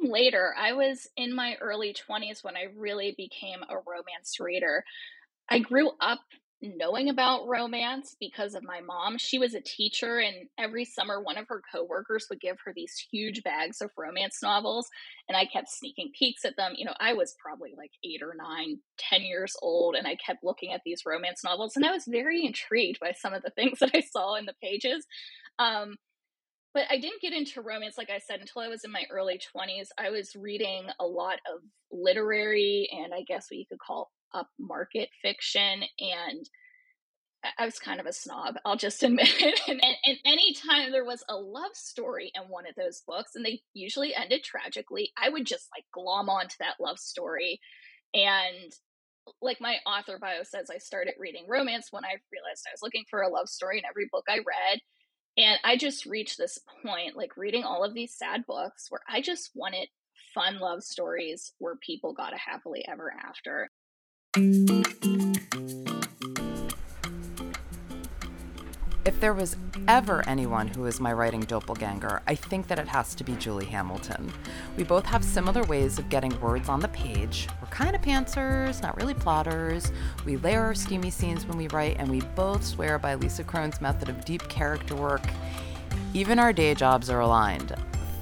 came later. I was in my early 20s when I really became a romance reader. I grew up knowing about romance because of my mom. She was a teacher, and every summer, one of her coworkers would give her these huge bags of romance novels, and I kept sneaking peeks at them. You know, I was probably like eight or nine, ten years old, and I kept looking at these romance novels, and I was very intrigued by some of the things that I saw in the pages. Um, but I didn't get into romance, like I said, until I was in my early 20s. I was reading a lot of literary and I guess what you could call upmarket fiction. And I was kind of a snob, I'll just admit it. And, and, and anytime there was a love story in one of those books, and they usually ended tragically, I would just like glom onto that love story. And like my author bio says, I started reading romance when I realized I was looking for a love story in every book I read and I just reached this point, like reading all of these sad books, where I just wanted fun love stories where people got a happily ever after. If there was ever anyone who is my writing doppelganger, I think that it has to be Julie Hamilton. We both have similar ways of getting words on the page. We're kind of pantsers, not really plotters. We layer our steamy scenes when we write, and we both swear by Lisa Cron's method of deep character work. Even our day jobs are aligned.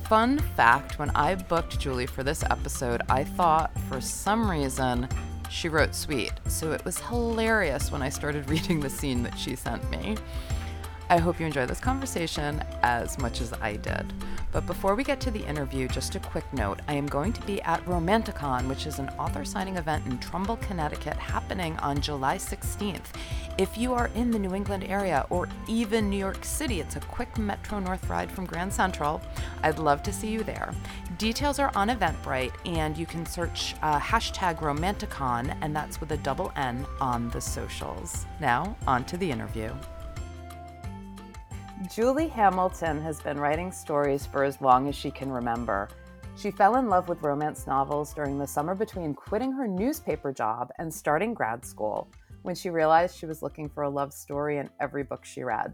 Fun fact when I booked Julie for this episode, I thought for some reason she wrote sweet, so it was hilarious when I started reading the scene that she sent me. I hope you enjoy this conversation as much as I did. But before we get to the interview, just a quick note I am going to be at Romanticonn, which is an author signing event in Trumbull, Connecticut, happening on July 16th. If you are in the New England area or even New York City, it's a quick Metro North ride from Grand Central. I'd love to see you there. Details are on Eventbrite, and you can search uh, hashtag Romanticonn, and that's with a double N on the socials. Now, on to the interview. Julie Hamilton has been writing stories for as long as she can remember. She fell in love with romance novels during the summer between quitting her newspaper job and starting grad school, when she realized she was looking for a love story in every book she read.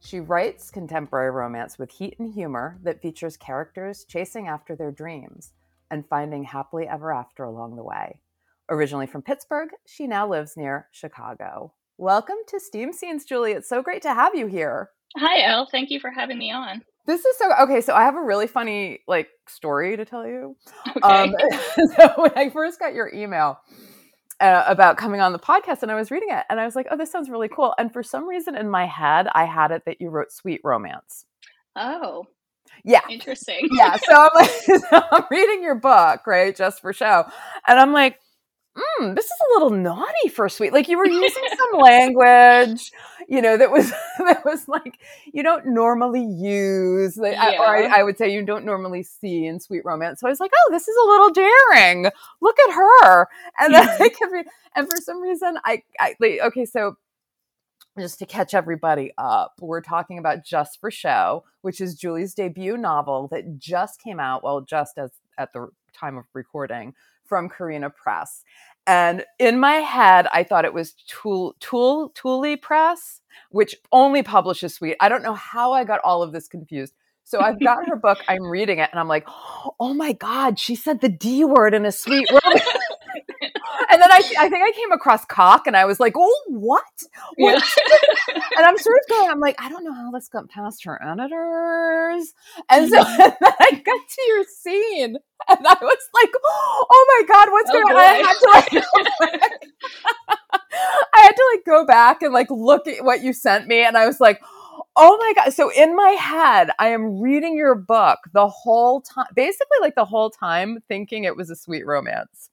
She writes contemporary romance with heat and humor that features characters chasing after their dreams and finding happily ever after along the way. Originally from Pittsburgh, she now lives near Chicago. Welcome to Steam Scenes, Julie. It's so great to have you here. Hi, Elle. Thank you for having me on. This is so okay. So I have a really funny like story to tell you. Okay. Um, so when I first got your email uh, about coming on the podcast, and I was reading it, and I was like, "Oh, this sounds really cool." And for some reason in my head, I had it that you wrote sweet romance. Oh, yeah, interesting. yeah. So I'm like, so I'm reading your book, right, just for show, and I'm like, mm, this is a little naughty for sweet. Like you were using some language, you know, that was that was like you don't normally use, yeah. or I, I, would say you don't normally see in sweet romance. So I was like, oh, this is a little daring. Look at her. And then I kept reading, and for some reason, I, I like, okay, so just to catch everybody up, we're talking about Just for Show, which is Julie's debut novel that just came out. Well, just as at the time of recording from Carina Press. And in my head, I thought it was Tool Tool Tule Press, which only publishes Sweet. I don't know how I got all of this confused. So I've got her book, I'm reading it, and I'm like, oh my God, she said the D word in a sweet romance. And I, I think I came across cock and I was like, oh, what? what? Yeah. and I'm sort of going, I'm like, I don't know how this got past her editors. And so mm-hmm. and then I got to your scene and I was like, oh my God, what's oh going on? I had to like, I had to like go back and like look at what you sent me. And I was like, Oh my God. So in my head, I am reading your book the whole time, basically like the whole time thinking it was a sweet romance.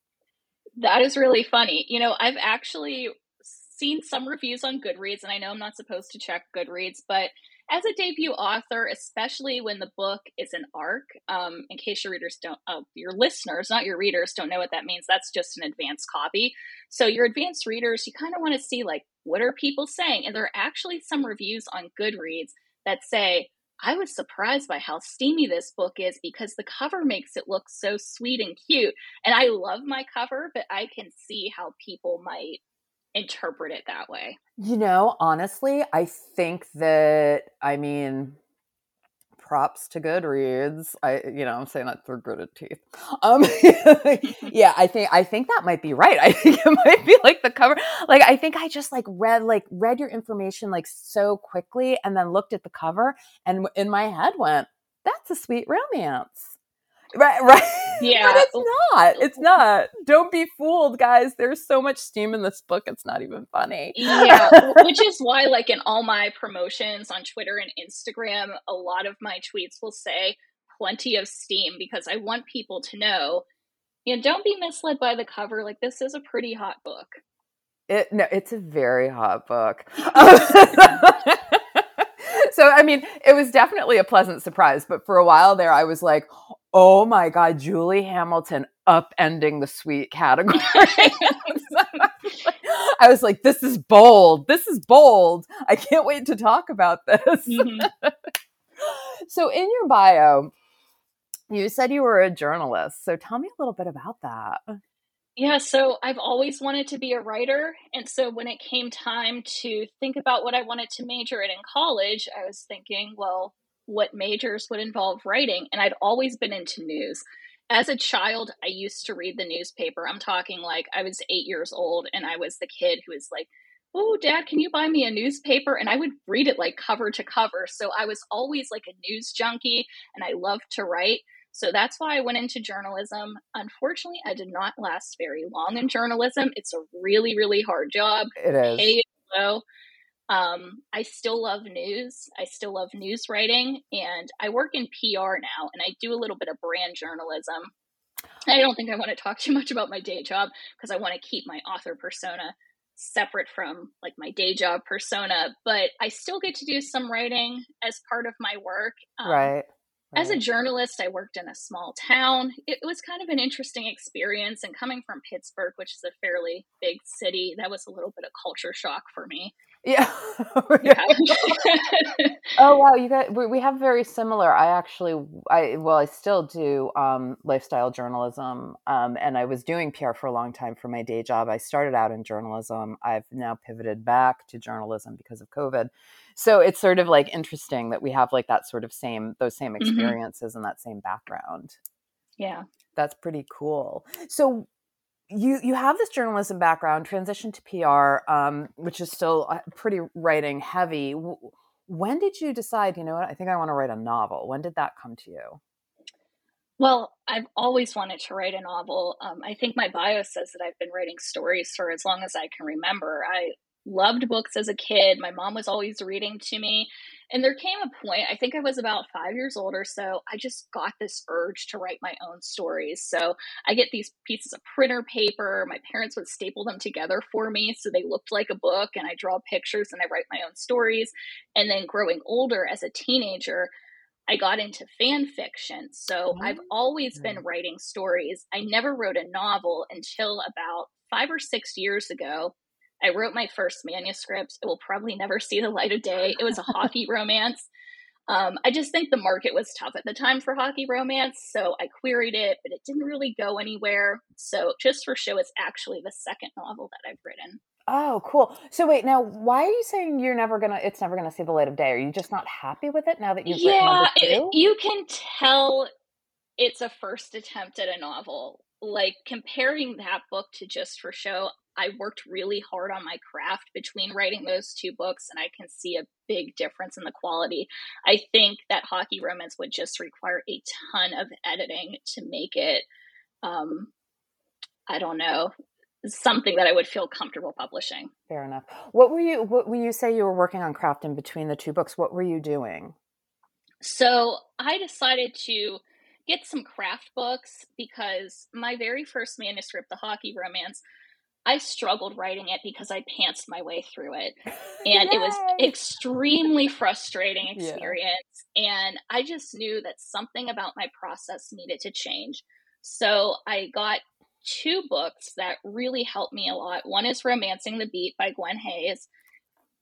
That is really funny. You know, I've actually seen some reviews on Goodreads, and I know I'm not supposed to check Goodreads, but as a debut author, especially when the book is an arc, um, in case your readers don't, uh, your listeners, not your readers, don't know what that means, that's just an advanced copy. So your advanced readers, you kind of want to see like what are people saying, and there are actually some reviews on Goodreads that say, I was surprised by how steamy this book is because the cover makes it look so sweet and cute. And I love my cover, but I can see how people might interpret it that way. You know, honestly, I think that, I mean, props to Goodreads. I, you know, I'm saying that through gritted teeth. Um, yeah, I think I think that might be right. I think it might be like the cover. Like, I think I just like read like read your information like so quickly, and then looked at the cover, and in my head went, "That's a sweet romance." Right, right. Yeah. but it's oh. not. It's not. Don't be fooled, guys. There's so much steam in this book. It's not even funny. yeah. Which is why, like, in all my promotions on Twitter and Instagram, a lot of my tweets will say plenty of steam because I want people to know, you know, don't be misled by the cover. Like, this is a pretty hot book. It no, it's a very hot book. so I mean, it was definitely a pleasant surprise, but for a while there I was like, "Oh my god, Julie Hamilton upending the sweet category." I was like, "This is bold. This is bold. I can't wait to talk about this." Mm-hmm. so in your bio, you said you were a journalist. So tell me a little bit about that. Yeah, so I've always wanted to be a writer. And so when it came time to think about what I wanted to major in in college, I was thinking, well, what majors would involve writing? And I'd always been into news. As a child, I used to read the newspaper. I'm talking like I was eight years old and I was the kid who was like, Oh, dad, can you buy me a newspaper? And I would read it like cover to cover. So I was always like a news junkie and I loved to write. So that's why I went into journalism. Unfortunately, I did not last very long in journalism. It's a really, really hard job. It is. Pay low. Um, I still love news. I still love news writing, and I work in PR now, and I do a little bit of brand journalism. I don't think I want to talk too much about my day job because I want to keep my author persona separate from like my day job persona, but I still get to do some writing as part of my work. Um, right. As a journalist, I worked in a small town. It was kind of an interesting experience. And coming from Pittsburgh, which is a fairly big city, that was a little bit of culture shock for me. Yeah. yeah. oh wow, you got we have very similar. I actually I well I still do um, lifestyle journalism um, and I was doing PR for a long time for my day job. I started out in journalism. I've now pivoted back to journalism because of COVID. So it's sort of like interesting that we have like that sort of same those same mm-hmm. experiences mm-hmm. and that same background. Yeah. That's pretty cool. So you you have this journalism background, transition to PR, um, which is still uh, pretty writing heavy. When did you decide? You know what? I think I want to write a novel. When did that come to you? Well, I've always wanted to write a novel. Um, I think my bio says that I've been writing stories for as long as I can remember. I loved books as a kid. My mom was always reading to me. And there came a point, I think I was about five years old or so, I just got this urge to write my own stories. So I get these pieces of printer paper. My parents would staple them together for me so they looked like a book, and I draw pictures and I write my own stories. And then growing older as a teenager, I got into fan fiction. So I've oh. always been hmm. writing stories. I never wrote a novel until about five or six years ago I wrote my first manuscript. It will probably never see the light of day. It was a hockey romance. Um, I just think the market was tough at the time for hockey romance, so I queried it, but it didn't really go anywhere. So, just for show, it's actually the second novel that I've written. Oh, cool. So wait, now why are you saying you're never gonna? It's never gonna see the light of day. Are you just not happy with it now that you've yeah, written number two? you can tell it's a first attempt at a novel. Like comparing that book to Just for Show, I worked really hard on my craft between writing those two books, and I can see a big difference in the quality. I think that Hockey Romance would just require a ton of editing to make it, um, I don't know, something that I would feel comfortable publishing. Fair enough. What were you, what when you say you were working on craft in between the two books, what were you doing? So I decided to get some craft books because my very first manuscript, The Hockey Romance, I struggled writing it because I pantsed my way through it. And it was extremely frustrating experience. Yeah. And I just knew that something about my process needed to change. So I got two books that really helped me a lot. One is Romancing the Beat by Gwen Hayes,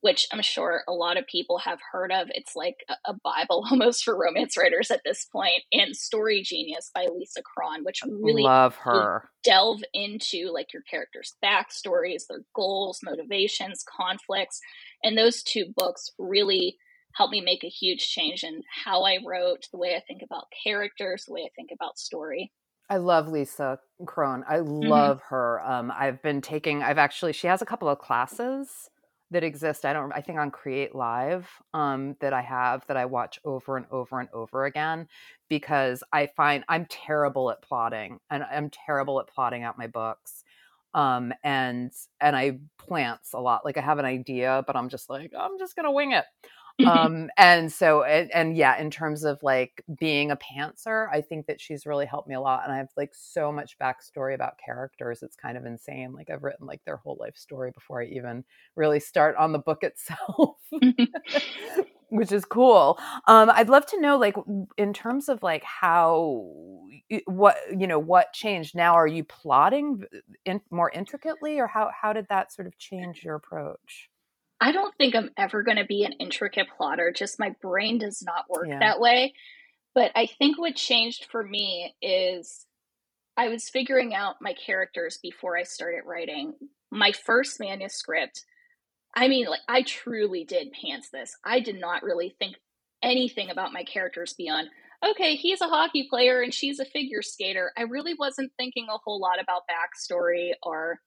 which I'm sure a lot of people have heard of. It's like a, Bible almost for romance writers at this point. And Story Genius by Lisa Cron, which really love her. Delve into like your characters' backstories, their goals, motivations, conflicts. And those two books really helped me make a huge change in how I wrote, the way I think about characters, the way I think about story. I love Lisa Cron. I mm-hmm. love mm-hmm. her. Um, I've been taking. I've actually. She has a couple of classes that exist. I don't. I think on CreativeLive um, that I have that I watch over and over and over again because I find I'm terrible at plotting and I'm terrible at plotting out my books. Um, and and I plants a lot. Like I have an idea, but I'm just like I'm just gonna wing it. um and so and, and, yeah in terms of like being a pantser i think that she's really helped me a lot and i have like so much backstory about characters it's kind of insane like i've written like their whole life story before i even really start on the book itself which is cool. Um i'd love to know like in terms of like how what you know what changed? Now are you plotting in, more intricately or how how did that sort of change your approach I don't think I'm ever going to be an intricate plotter. Just my brain does not work yeah. that way. But I think what changed for me is I was figuring out my characters before I started writing. My first manuscript, I mean, like, I truly did pants this. I did not really think anything about my characters beyond, okay, he's a hockey player and she's a figure skater. I really wasn't thinking a whole lot about backstory or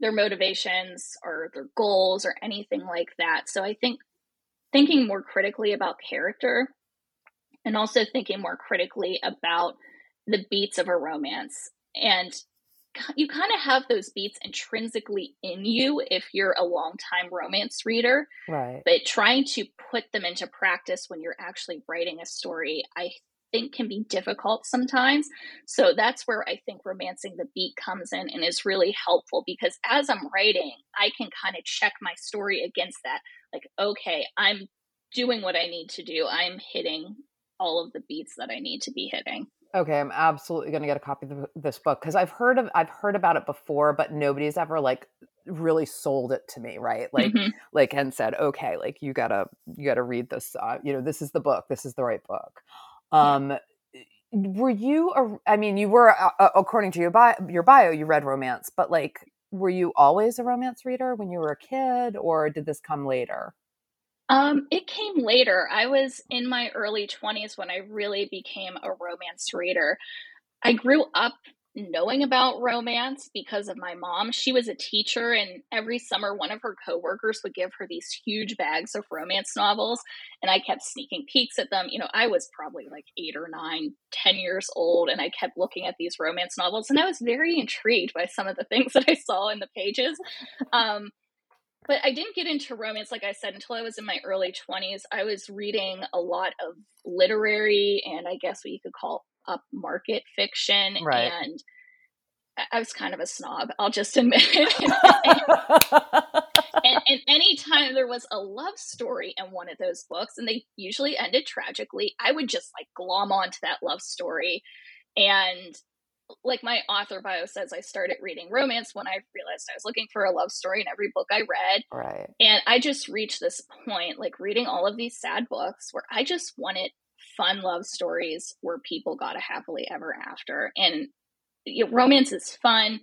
their motivations or their goals or anything like that. So I think thinking more critically about character and also thinking more critically about the beats of a romance. And you kind of have those beats intrinsically in you if you're a long-time romance reader. Right. But trying to put them into practice when you're actually writing a story, I think can be difficult sometimes. So that's where I think romancing the beat comes in and is really helpful because as I'm writing, I can kind of check my story against that. Like, okay, I'm doing what I need to do. I'm hitting all of the beats that I need to be hitting. Okay, I'm absolutely going to get a copy of this book because I've heard of I've heard about it before, but nobody's ever like really sold it to me, right? Like mm-hmm. like and said, okay, like you gotta you gotta read this. Uh, you know, this is the book. This is the right book. Um, were you? I mean, you were uh, uh, according to your bio, your bio, you read romance, but like, were you always a romance reader when you were a kid, or did this come later? Um, it came later. I was in my early 20s when I really became a romance reader. I grew up knowing about romance because of my mom. She was a teacher, and every summer, one of her coworkers would give her these huge bags of romance novels, and I kept sneaking peeks at them. You know, I was probably like eight or nine, ten years old, and I kept looking at these romance novels, and I was very intrigued by some of the things that I saw in the pages. Um, but I didn't get into romance, like I said, until I was in my early 20s. I was reading a lot of literary and I guess what you could call upmarket fiction right. and I was kind of a snob, I'll just admit it. and, and anytime there was a love story in one of those books, and they usually ended tragically, I would just like glom onto that love story. And like my author bio says, I started reading romance when I realized I was looking for a love story in every book I read. Right. And I just reached this point, like reading all of these sad books, where I just wanted fun love stories where people got a happily ever after. And you know, romance is fun,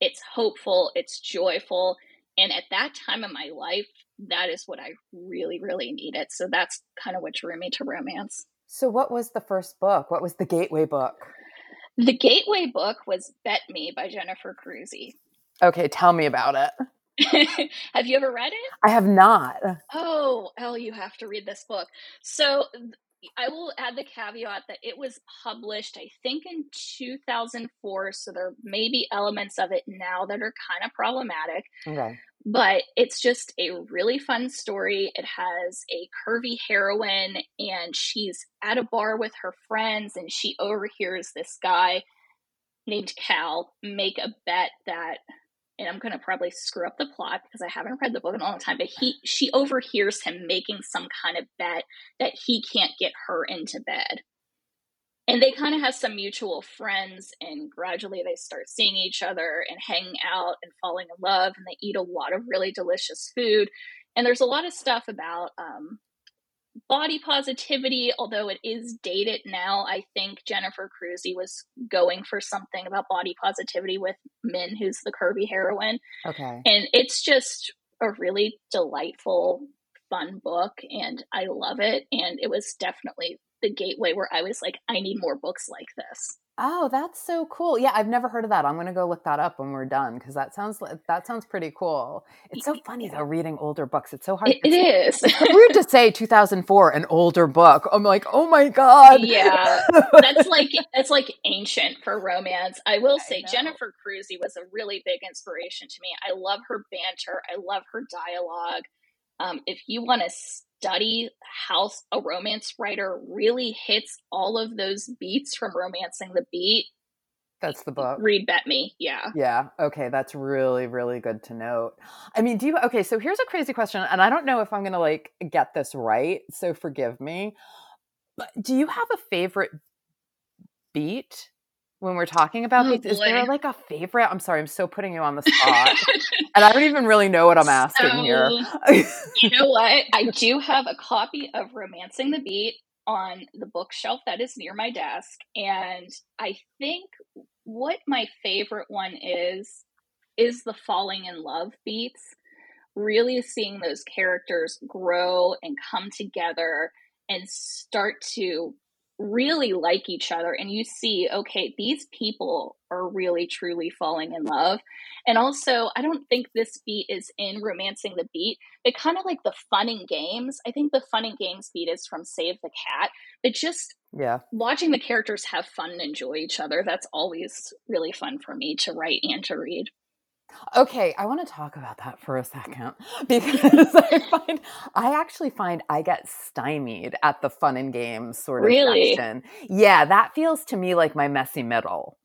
it's hopeful, it's joyful. And at that time in my life, that is what I really, really needed. So that's kind of what drew me to romance. So, what was the first book? What was the gateway book? The gateway book was Bet Me by Jennifer Crusie. Okay, tell me about it. have you ever read it? I have not. Oh, oh, you have to read this book. So I will add the caveat that it was published, I think, in 2004. So there may be elements of it now that are kind of problematic. Okay. But it's just a really fun story. It has a curvy heroine, and she's at a bar with her friends, and she overhears this guy named Cal make a bet that and I'm going to probably screw up the plot because I haven't read the book in a long time, but he she overhears him making some kind of bet that he can't get her into bed. And they kind of have some mutual friends, and gradually they start seeing each other and hanging out and falling in love, and they eat a lot of really delicious food. And there's a lot of stuff about um, body positivity, although it is dated now, I think Jennifer Crusie was going for something about body positivity with Min, who's the curvy heroine. Okay. And it's just a really delightful, fun book and I love it. And it was definitely the gateway where I was like, I need more books like this. Oh, that's so cool. Yeah, I've never heard of that. I'm going to go look that up when we're done because that sounds that sounds pretty cool. It's so funny though reading older books. It's so hard. it, it is. it's weird to say 2004 an older book. I'm like, "Oh my god." Yeah. That's like that's like ancient for romance. I will say I Jennifer Crusie was a really big inspiration to me. I love her banter. I love her dialogue. Um, if you want to study how a romance writer really hits all of those beats from romancing the beat that's the book. read bet me yeah. Yeah okay that's really really good to note. I mean do you okay so here's a crazy question and i don't know if i'm gonna like get this right so forgive me but do you have a favorite beat when we're talking about oh, these? Is there like a favorite? I'm sorry, I'm so putting you on the spot. and I don't even really know what I'm asking so, here. you know what? I do have a copy of Romancing the Beat on the bookshelf that is near my desk. And I think what my favorite one is, is the falling in love beats. Really seeing those characters grow and come together and start to really like each other and you see okay these people are really truly falling in love. And also i don't think this beat is in romancing the beat but kind of like the fun and games i think the fun and games beat is from save the cat but just yeah. watching the characters have fun and enjoy each other that's always really fun for me to write and to read Okay, I want to talk about that for a second because I find I actually find I get stymied at the fun and games sort of really? section. Yeah, that feels to me like my messy middle.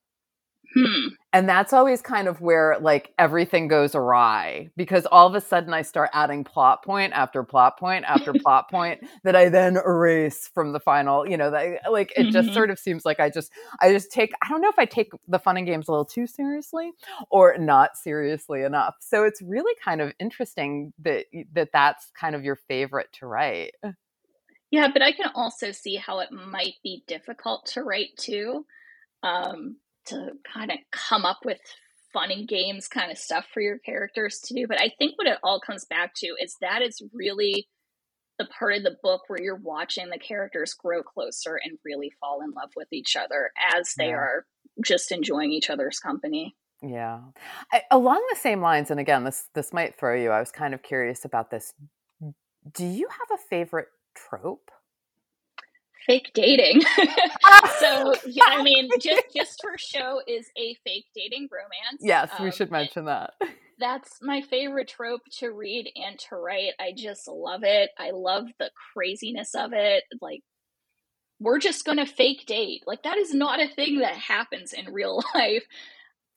Hmm. And that's always kind of where like everything goes awry because all of a sudden I start adding plot point after plot point after plot point that I then erase from the final, you know, that like it mm-hmm. just sort of seems like I just I just take I don't know if I take the fun and games a little too seriously or not seriously enough. So it's really kind of interesting that that that's kind of your favorite to write. Yeah, but I can also see how it might be difficult to write too. Um, to kind of come up with fun and games kind of stuff for your characters to do. But I think what it all comes back to is that is really the part of the book where you're watching the characters grow closer and really fall in love with each other as they yeah. are just enjoying each other's company. Yeah. I, along the same lines and again this this might throw you. I was kind of curious about this. Do you have a favorite trope? Fake dating. so yeah, I mean, just just for show is a fake dating romance. Yes, um, we should mention that. That's my favorite trope to read and to write. I just love it. I love the craziness of it. Like we're just going to fake date. Like that is not a thing that happens in real life.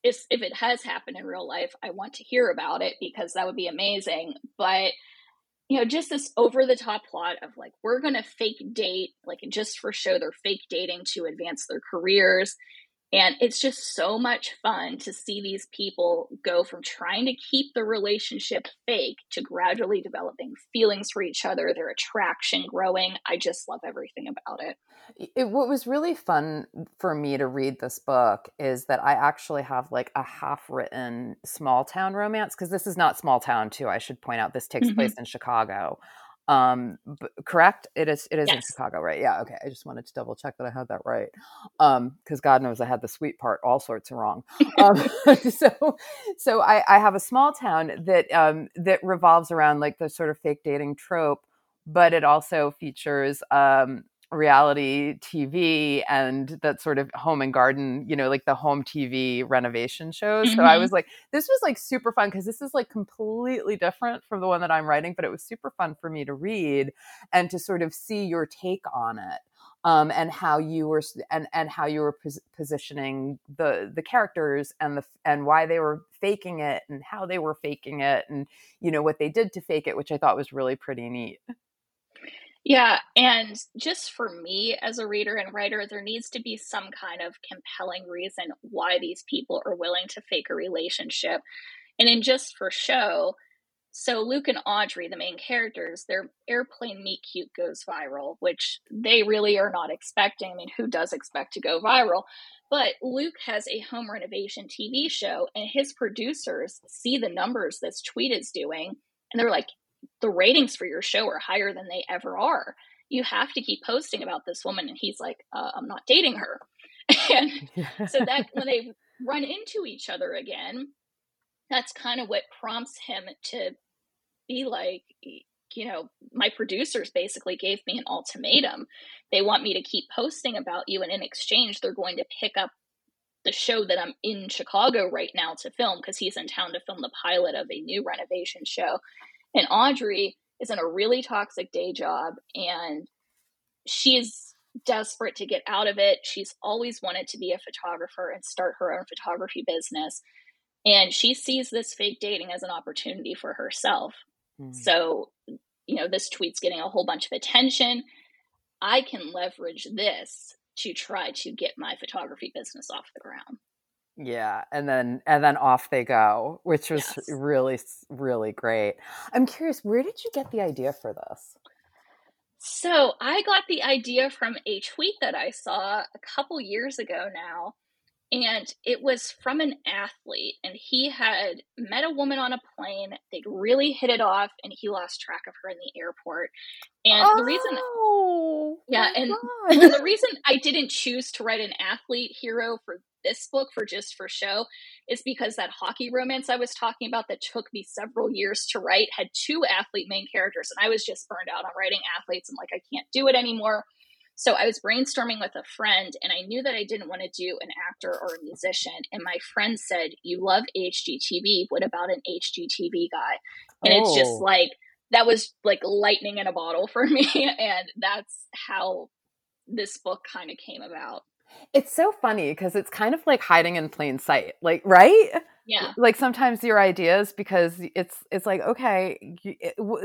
If, if it has happened in real life, I want to hear about it because that would be amazing. But you know, just this over the top plot of like, we're going to fake date, like, just for show, they're fake dating to advance their careers. And it's just so much fun to see these people go from trying to keep the relationship fake to gradually developing feelings for each other, their attraction growing. I just love everything about it. it. What was really fun for me to read this book is that I actually have like a half written small town romance because this is not small town, too. I should point out this takes mm-hmm. place in Chicago um correct? It is it is yes. in chicago right? Yeah okay i just wanted to double check that i had that right. Um because god knows i had the sweet part all sorts of wrong. Um so so i i have a small town that um that revolves around like the sort of fake dating trope but it also features um reality TV and that sort of home and garden, you know, like the home TV renovation shows. Mm-hmm. So I mm-hmm. was like, this was like super fun because this is like completely different from the one that I'm writing, but it was super fun for me to read and to sort of see your take on it. Um, and how you were and and how you were pos- positioning the the characters and the and why they were faking it and how they were faking it and you know what they did to fake it, which I thought was really pretty neat. Yeah, and just for me as a reader and writer, there needs to be some kind of compelling reason why these people are willing to fake a relationship. And in just for show, so Luke and Audrey, the main characters, their airplane meet cute goes viral, which they really are not expecting. I mean, who does expect to go viral? But Luke has a home renovation TV show, and his producers see the numbers this tweet is doing, and they're like, the ratings for your show are higher than they ever are. You have to keep posting about this woman. And he's like, uh, I'm not dating her. and so that when they run into each other again, that's kind of what prompts him to be like, you know, my producers basically gave me an ultimatum. They want me to keep posting about you, and in exchange, they're going to pick up the show that I'm in Chicago right now to film because he's in town to film the pilot of a new renovation show. And Audrey is in a really toxic day job and she's desperate to get out of it. She's always wanted to be a photographer and start her own photography business. And she sees this fake dating as an opportunity for herself. Mm. So, you know, this tweet's getting a whole bunch of attention. I can leverage this to try to get my photography business off the ground. Yeah, and then and then off they go, which was yes. really really great. I'm curious, where did you get the idea for this? So, I got the idea from a tweet that I saw a couple years ago now and it was from an athlete and he had met a woman on a plane they'd really hit it off and he lost track of her in the airport. And oh, the reason oh yeah and, and the reason i didn't choose to write an athlete hero for this book for just for show is because that hockey romance i was talking about that took me several years to write had two athlete main characters and i was just burned out on writing athletes and like i can't do it anymore so I was brainstorming with a friend and I knew that I didn't want to do an actor or a musician. And my friend said, You love HGTV. What about an HGTV guy? And oh. it's just oh. like, that was like lightning in a bottle for me. And that's how this book kind of came about. It's so funny because it's kind of like hiding in plain sight, like, right? Yeah. Like sometimes your ideas, because it's it's like okay, you,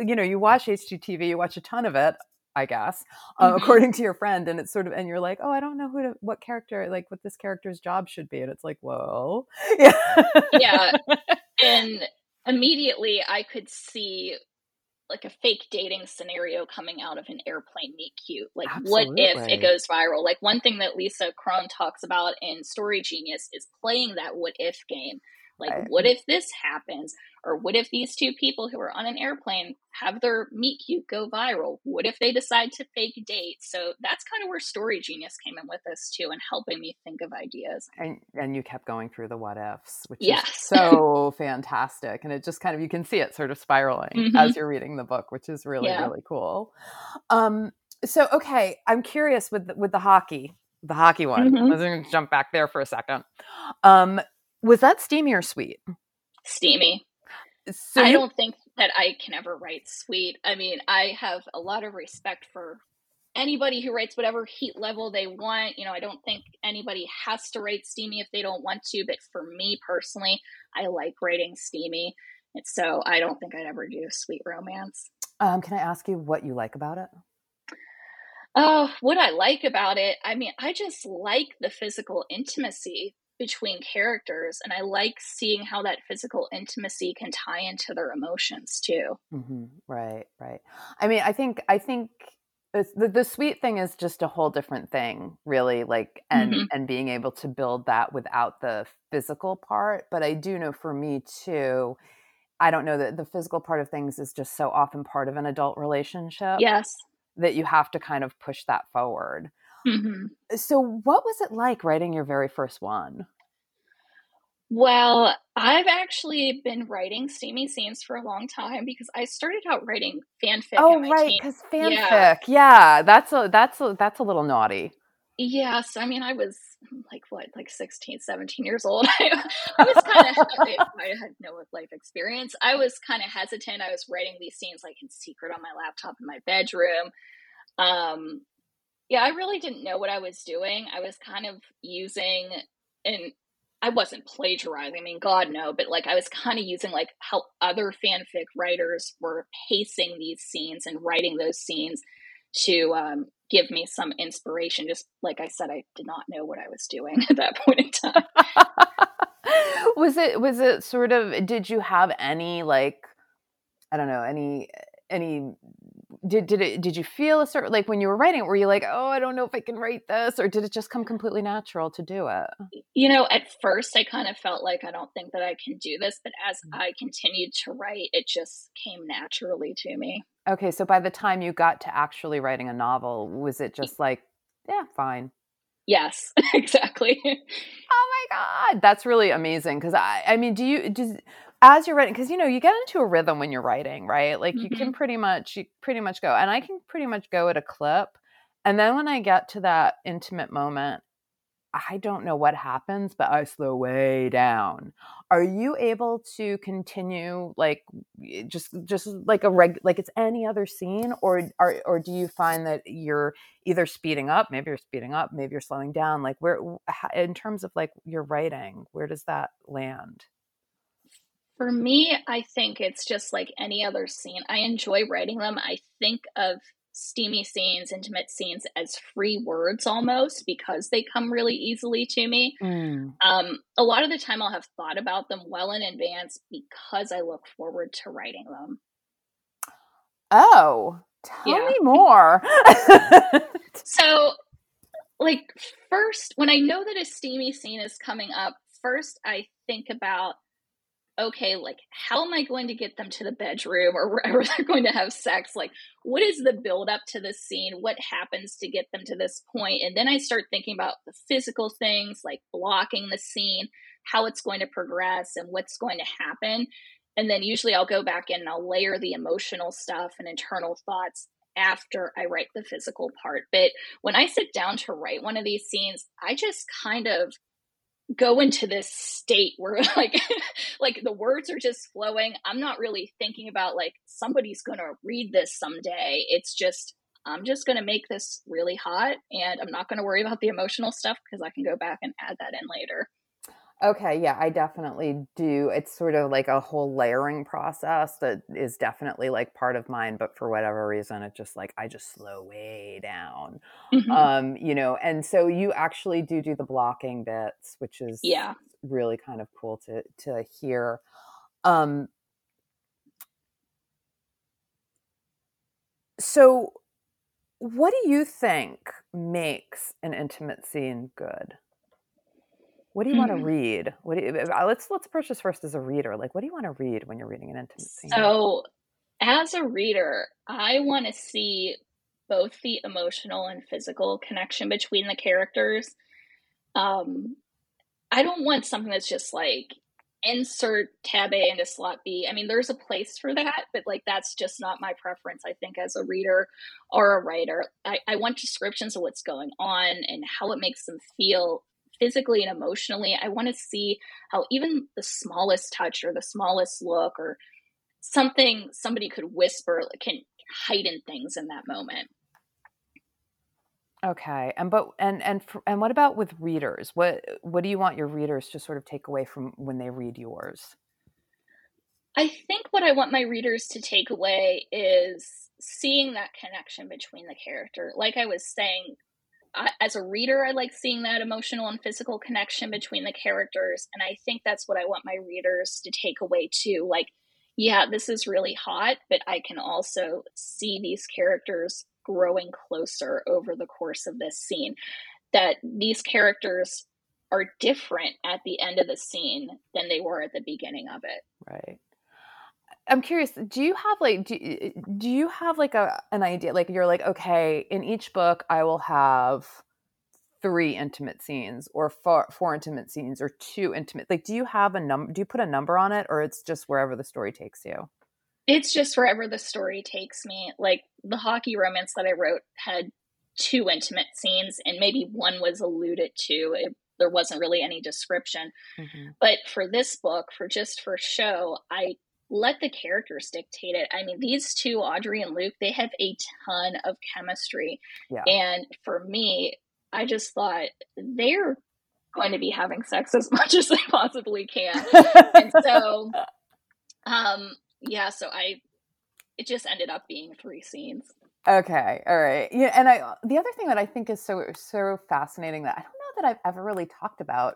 you know, you watch HGTV, you watch a ton of it. I guess, uh, mm-hmm. according to your friend. And it's sort of, and you're like, oh, I don't know who to, what character, like what this character's job should be. And it's like, whoa. Yeah. yeah. And immediately I could see like a fake dating scenario coming out of an airplane meet cute. Like, Absolutely. what if it goes viral? Like, one thing that Lisa Cron talks about in Story Genius is playing that what if game. Like, what if this happens? Or what if these two people who are on an airplane have their meet cute go viral? What if they decide to fake date? So that's kind of where Story Genius came in with this too and helping me think of ideas. And and you kept going through the what ifs, which yes. is so fantastic. And it just kind of you can see it sort of spiraling mm-hmm. as you're reading the book, which is really, yeah. really cool. Um so okay, I'm curious with with the hockey, the hockey one. Mm-hmm. Let's jump back there for a second. Um, was that steamy or sweet? Steamy. So I you... don't think that I can ever write sweet. I mean, I have a lot of respect for anybody who writes whatever heat level they want. You know, I don't think anybody has to write steamy if they don't want to, but for me personally, I like writing steamy. And so I don't think I'd ever do sweet romance. Um, can I ask you what you like about it? Oh, what I like about it, I mean, I just like the physical intimacy between characters and i like seeing how that physical intimacy can tie into their emotions too mm-hmm. right right i mean i think i think the, the sweet thing is just a whole different thing really like and mm-hmm. and being able to build that without the physical part but i do know for me too i don't know that the physical part of things is just so often part of an adult relationship yes that you have to kind of push that forward Mm-hmm. So, what was it like writing your very first one? Well, I've actually been writing steamy scenes for a long time because I started out writing fanfic. Oh, right, because fanfic, yeah. yeah, that's a that's a that's a little naughty. Yes, I mean, I was like what, like 16, 17 years old. I, I was kind of, I had no life experience. I was kind of hesitant. I was writing these scenes like in secret on my laptop in my bedroom. Um, yeah, I really didn't know what I was doing. I was kind of using, and I wasn't plagiarizing. I mean, God no, but like I was kind of using like how other fanfic writers were pacing these scenes and writing those scenes to um, give me some inspiration. Just like I said, I did not know what I was doing at that point in time. was it was it sort of? Did you have any like I don't know any any did did it did you feel a certain like when you were writing it were you like oh i don't know if i can write this or did it just come completely natural to do it? You know at first i kind of felt like i don't think that i can do this but as mm. i continued to write it just came naturally to me. Okay so by the time you got to actually writing a novel was it just like yeah fine. Yes exactly. Oh my god that's really amazing because i i mean do you does as you're writing because you know you get into a rhythm when you're writing right like mm-hmm. you can mm-hmm. pretty much you pretty much go and i can pretty much go at a clip and then when i get to that intimate moment i don't know what happens but i slow way down are you able to continue like just just like a reg like it's any other scene or or, or do you find that you're either speeding up maybe you're speeding up maybe you're slowing down like where in terms of like your writing where does that land for me, I think it's just like any other scene. I enjoy writing them. I think of steamy scenes, intimate scenes as free words almost because they come really easily to me. Mm. Um, a lot of the time, I'll have thought about them well in advance because I look forward to writing them. Oh, tell yeah. me more. so, like, first, when I know that a steamy scene is coming up, first I think about okay, like, how am I going to get them to the bedroom or wherever they're going to have sex? Like, what is the build up to this scene? What happens to get them to this point? And then I start thinking about the physical things, like blocking the scene, how it's going to progress, and what's going to happen. And then usually I'll go back in and I'll layer the emotional stuff and internal thoughts after I write the physical part. But when I sit down to write one of these scenes, I just kind of go into this state where like like the words are just flowing. I'm not really thinking about like somebody's gonna read this someday. It's just i'm just gonna make this really hot and i'm not gonna worry about the emotional stuff because i can go back and add that in later Okay, yeah, I definitely do. It's sort of like a whole layering process that is definitely like part of mine, but for whatever reason, it just like I just slow way down. Mm-hmm. Um, you know, and so you actually do do the blocking bits, which is yeah, really kind of cool to to hear. Um so what do you think makes an intimate scene good? What do you mm-hmm. want to read? What do you, uh, let's let's approach this first as a reader. Like, what do you want to read when you're reading an intimate scene? So, as a reader, I want to see both the emotional and physical connection between the characters. Um, I don't want something that's just like insert tab A into slot B. I mean, there's a place for that, but like that's just not my preference. I think as a reader or a writer, I, I want descriptions of what's going on and how it makes them feel physically and emotionally. I want to see how even the smallest touch or the smallest look or something somebody could whisper can heighten things in that moment. Okay, and but and and and what about with readers? What what do you want your readers to sort of take away from when they read yours? I think what I want my readers to take away is seeing that connection between the character. Like I was saying, As a reader, I like seeing that emotional and physical connection between the characters. And I think that's what I want my readers to take away too. Like, yeah, this is really hot, but I can also see these characters growing closer over the course of this scene. That these characters are different at the end of the scene than they were at the beginning of it. Right. I'm curious. Do you have like do, do you have like a an idea? Like you're like okay, in each book I will have three intimate scenes or four, four intimate scenes or two intimate. Like, do you have a number? Do you put a number on it, or it's just wherever the story takes you? It's just wherever the story takes me. Like the hockey romance that I wrote had two intimate scenes, and maybe one was alluded to. It, there wasn't really any description. Mm-hmm. But for this book, for just for show, I let the characters dictate it. I mean, these two, Audrey and Luke, they have a ton of chemistry. Yeah. And for me, I just thought they're going to be having sex as much as they possibly can. and so, um, yeah, so I, it just ended up being three scenes. Okay, all right. Yeah, and I the other thing that I think is so so fascinating that I don't know that I've ever really talked about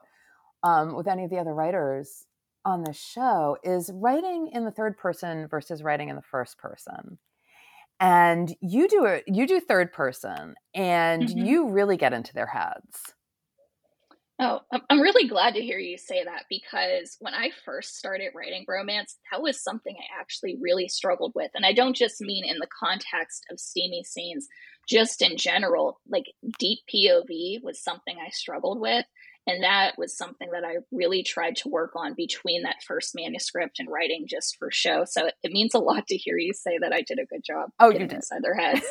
um, with any of the other writers on the show is writing in the third person versus writing in the first person. and you do it you do third person and mm-hmm. you really get into their heads oh i'm really glad to hear you say that because when i first started writing romance that was something i actually really struggled with and i don't just mean in the context of steamy scenes just in general like deep pov was something i struggled with and that was something that I really tried to work on between that first manuscript and writing just for show. So it, it means a lot to hear you say that I did a good job oh, getting inside their heads.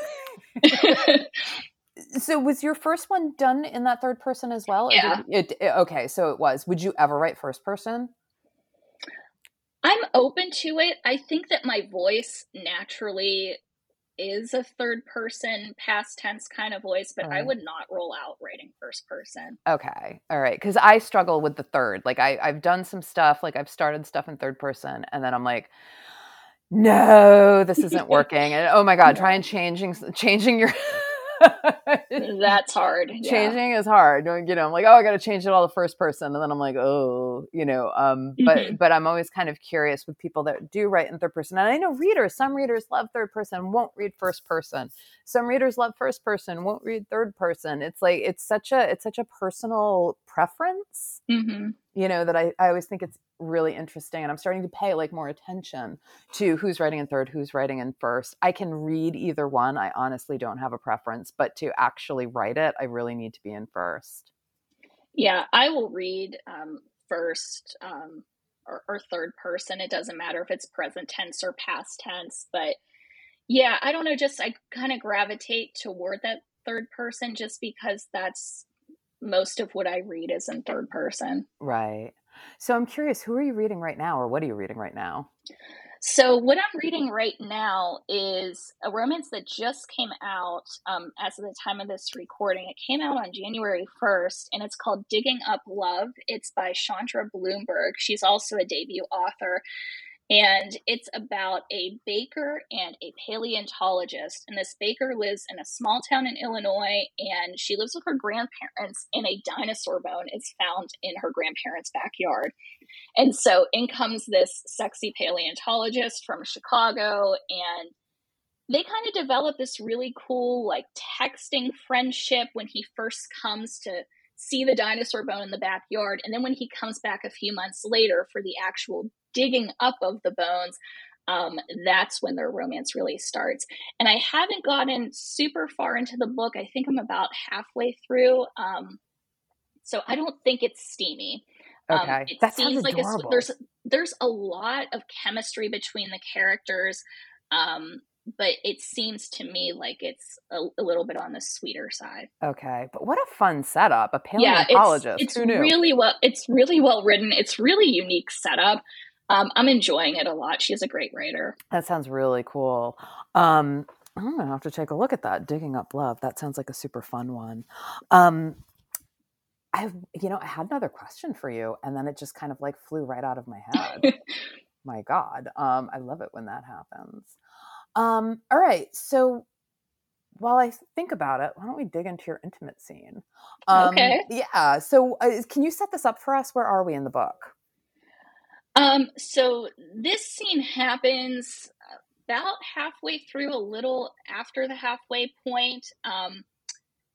so was your first one done in that third person as well? Yeah. It, it, okay, so it was. Would you ever write first person? I'm open to it. I think that my voice naturally is a third person past tense kind of voice, but right. I would not roll out writing first person. Okay. All right. Cause I struggle with the third. Like I, I've done some stuff, like I've started stuff in third person and then I'm like, no, this isn't working. and oh my God, try and changing changing your That's hard. Changing is hard. You know, I'm like, oh, I got to change it all to first person, and then I'm like, oh, you know. Um, but mm-hmm. but I'm always kind of curious with people that do write in third person, and I know readers. Some readers love third person, won't read first person. Some readers love first person, won't read third person. It's like it's such a it's such a personal preference. Mm-hmm. You know that I I always think it's really interesting and i'm starting to pay like more attention to who's writing in third who's writing in first. I can read either one. I honestly don't have a preference but to actually write it i really need to be in first. Yeah i will read um, first um, or, or third person. It doesn't matter if it's present tense or past tense but yeah i don't know just i kind of gravitate toward that third person just because that's most of what i read is in third person right so I'm curious, who are you reading right now, or what are you reading right now? So what I'm reading right now is a romance that just came out um, as of the time of this recording. It came out on January 1st, and it's called Digging Up Love. It's by Chandra Blumberg. She's also a debut author, and it's about a baker and a paleontologist. And this baker lives in a small town in Illinois, and she lives with her grandparents, and a dinosaur bone is found in her grandparents' backyard. And so in comes this sexy paleontologist from Chicago, and they kind of develop this really cool, like, texting friendship when he first comes to see the dinosaur bone in the backyard. And then when he comes back a few months later for the actual digging up of the bones, um, that's when their romance really starts. And I haven't gotten super far into the book. I think I'm about halfway through. Um, so I don't think it's steamy. Um, okay, um, it that seems like there's there's a lot of chemistry between the characters, um, but it seems to me like it's a, a, little bit on the sweeter side. Okay, but what a fun setup! A paleontologist. Yeah, it's, it's really well. It's really well written. It's really unique setup um, I'm enjoying it a lot. She's a great writer. That sounds really cool. Um, I'm gonna have to take a look at that. Digging up love. That sounds like a super fun one. Um, I, you know, I had another question for you, and then it just kind of like flew right out of my head. my God, um, I love it when that happens. Um, all right, so while I think about it, why don't we dig into your intimate scene? Um, okay. Yeah. So, uh, can you set this up for us? Where are we in the book? Um, so this scene happens about halfway through, a little after the halfway point. Um,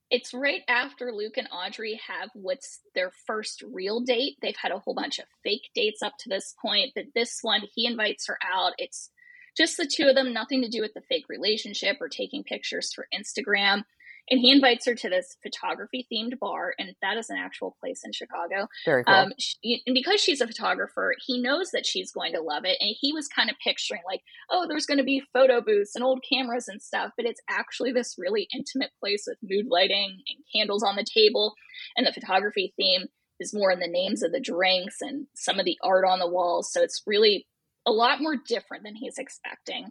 it's right after Luke and Audrey have what's their first real date. They've had a whole bunch of fake dates up to this point, but this one, he invites her out. It's just the two of them, nothing to do with the fake relationship or taking pictures for Instagram and he invites her to this photography themed bar and that is an actual place in chicago Very cool. Um, she, and because she's a photographer he knows that she's going to love it and he was kind of picturing like oh there's going to be photo booths and old cameras and stuff but it's actually this really intimate place with mood lighting and candles on the table and the photography theme is more in the names of the drinks and some of the art on the walls so it's really a lot more different than he's expecting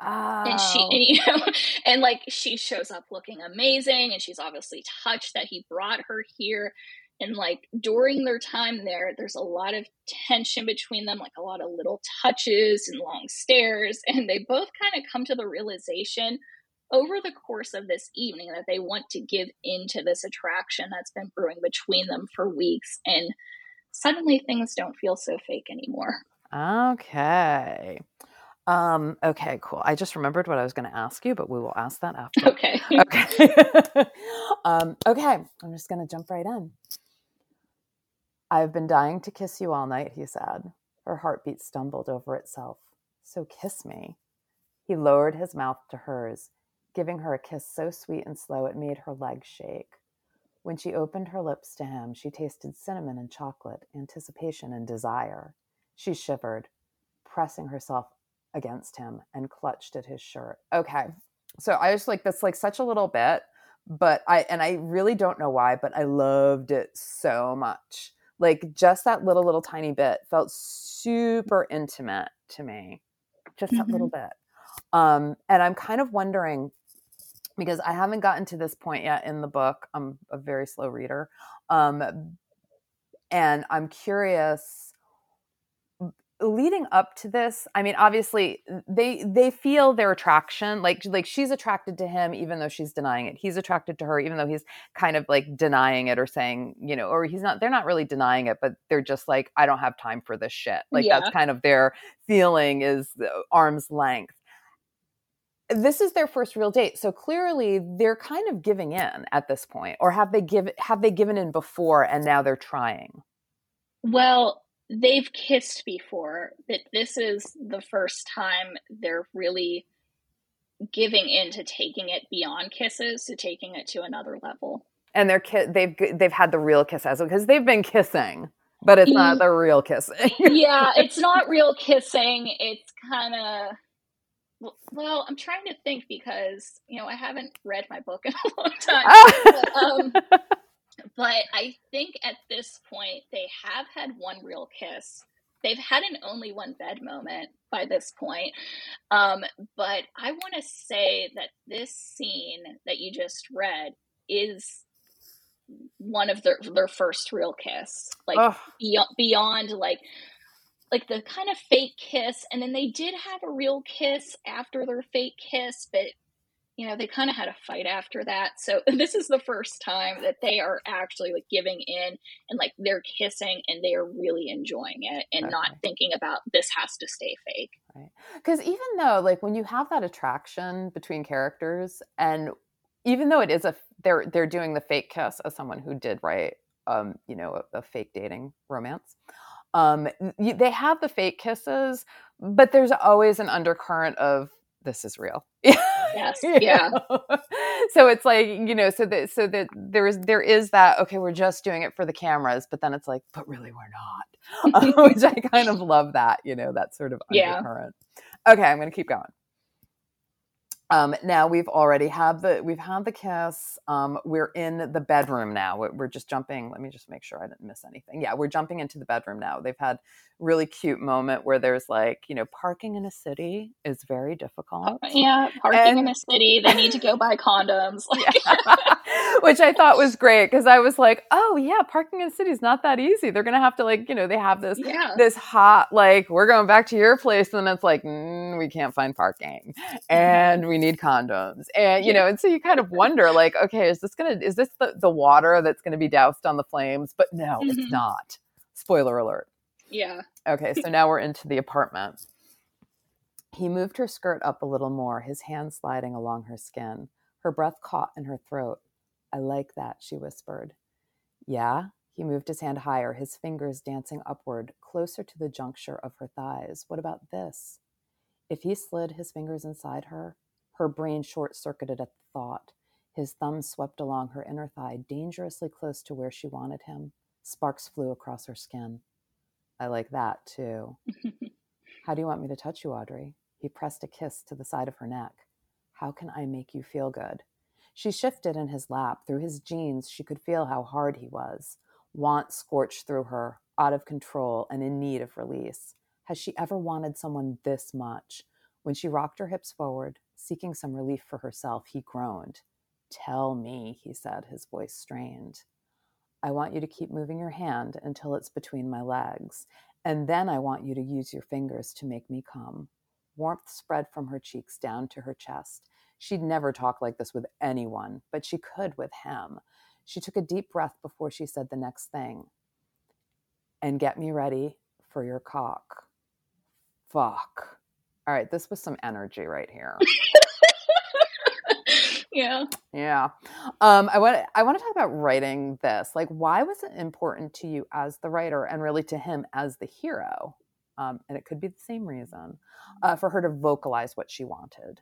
Oh. And she, oh. and, you know, and like she shows up looking amazing, and she's obviously touched that he brought her here. And like during their time there, there's a lot of tension between them, like a lot of little touches and long stares. And they both kind of come to the realization over the course of this evening that they want to give into this attraction that's been brewing between them for weeks. And suddenly things don't feel so fake anymore. Okay. Um, okay, cool. I just remembered what I was going to ask you, but we will ask that after. Okay. Okay. um, okay, I'm just going to jump right in. I've been dying to kiss you all night, he said. Her heartbeat stumbled over itself. So kiss me. He lowered his mouth to hers, giving her a kiss so sweet and slow it made her legs shake. When she opened her lips to him, she tasted cinnamon and chocolate, anticipation and desire. She shivered, pressing herself against him and clutched at his shirt. Okay. So I was like, that's like such a little bit, but I, and I really don't know why, but I loved it so much. Like just that little, little tiny bit felt super intimate to me. Just that mm-hmm. little bit. Um, and I'm kind of wondering because I haven't gotten to this point yet in the book. I'm a very slow reader. Um, and I'm curious leading up to this i mean obviously they they feel their attraction like like she's attracted to him even though she's denying it. He's attracted to her even though he's kind of like denying it or saying you know or he's not they're not really denying it but they're just like i don't have time for this shit. Like yeah. that's kind of their feeling is uh, arm's length. This is their first real date so clearly they're kind of giving in at this point or have they give have they given in before and now they're trying? Well they've kissed before that this is the first time they're really giving in to taking it beyond kisses to taking it to another level. And they're ki- they've they've had the real kiss as well because they've been kissing but it's not the real kissing. Yeah it's not real kissing. It's kind of well i'm trying to think because you know i haven't read my book in a long time. But, um, but I think at this point they have had one real kiss. They've had an only one bed moment by this point. Um, but I want to say that this scene that you just read is one of their their first real kiss. Like beyond, beyond like like the kind of fake kiss and then they did have a real kiss after their fake kiss but you know, they kind of had a fight after that. So this is the first time that they are actually like giving in and like they're kissing and they are really enjoying it and okay. not thinking about this has to stay fake. Right. Because even though like when you have that attraction between characters and even though it is a they're they're doing the fake kiss as someone who did write um you know a, a fake dating romance um they have the fake kisses but there's always an undercurrent of this is real yes yeah. so it's like you know so that so that there is there is that okay we're just doing it for the cameras but then it's like but really we're not. Which i kind of love that you know that sort of undercurrent. Yeah. okay i'm gonna keep going um, now we've already had the we've had the kiss. Um, we're in the bedroom now. We're just jumping. Let me just make sure I didn't miss anything. Yeah, we're jumping into the bedroom now. They've had really cute moment where there's like you know parking in a city is very difficult. Yeah, parking and, in a city. They need to go buy condoms. Which I thought was great because I was like, oh yeah, parking in a city is not that easy. They're gonna have to like you know they have this yeah. this hot like we're going back to your place and then it's like mm, we can't find parking and we we need condoms. And you know and so you kind of wonder like okay is this gonna is this the, the water that's gonna be doused on the flames? But no mm-hmm. it's not. Spoiler alert. Yeah. Okay so now we're into the apartment. He moved her skirt up a little more his hand sliding along her skin. Her breath caught in her throat. I like that she whispered. Yeah? He moved his hand higher his fingers dancing upward closer to the juncture of her thighs. What about this? If he slid his fingers inside her her brain short circuited at the thought. His thumb swept along her inner thigh, dangerously close to where she wanted him. Sparks flew across her skin. I like that too. How do you want me to touch you, Audrey? He pressed a kiss to the side of her neck. How can I make you feel good? She shifted in his lap. Through his jeans, she could feel how hard he was. Want scorched through her, out of control and in need of release. Has she ever wanted someone this much? When she rocked her hips forward, seeking some relief for herself, he groaned. Tell me, he said, his voice strained. I want you to keep moving your hand until it's between my legs, and then I want you to use your fingers to make me come. Warmth spread from her cheeks down to her chest. She'd never talk like this with anyone, but she could with him. She took a deep breath before she said the next thing. And get me ready for your cock. Fuck. All right, this was some energy right here. yeah. Yeah. Um, I want I want to talk about writing this. Like, why was it important to you as the writer, and really to him as the hero? Um, and it could be the same reason uh, for her to vocalize what she wanted.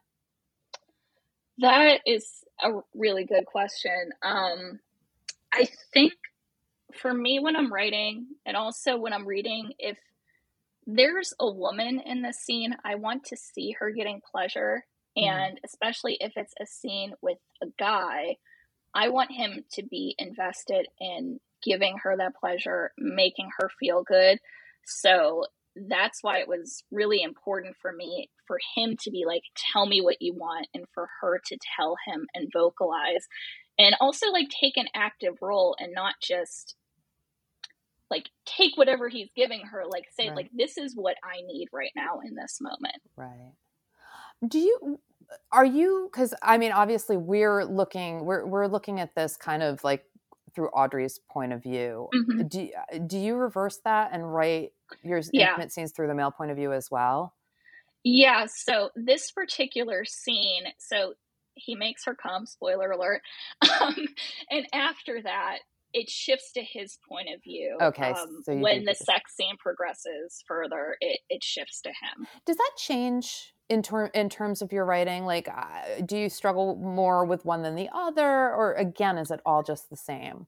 That is a really good question. Um, I think for me, when I'm writing, and also when I'm reading, if there's a woman in the scene, I want to see her getting pleasure. Mm-hmm. And especially if it's a scene with a guy, I want him to be invested in giving her that pleasure, making her feel good. So that's why it was really important for me for him to be like, tell me what you want, and for her to tell him and vocalize. And also, like, take an active role and not just like take whatever he's giving her like say right. like this is what i need right now in this moment right do you are you because i mean obviously we're looking we're, we're looking at this kind of like through audrey's point of view mm-hmm. do, uh, do you reverse that and write your yeah. intimate scenes through the male point of view as well yeah so this particular scene so he makes her come spoiler alert um, and after that it shifts to his point of view. Okay. Um, so when the sex scene progresses further, it, it shifts to him. Does that change in term in terms of your writing? Like, uh, do you struggle more with one than the other, or again, is it all just the same?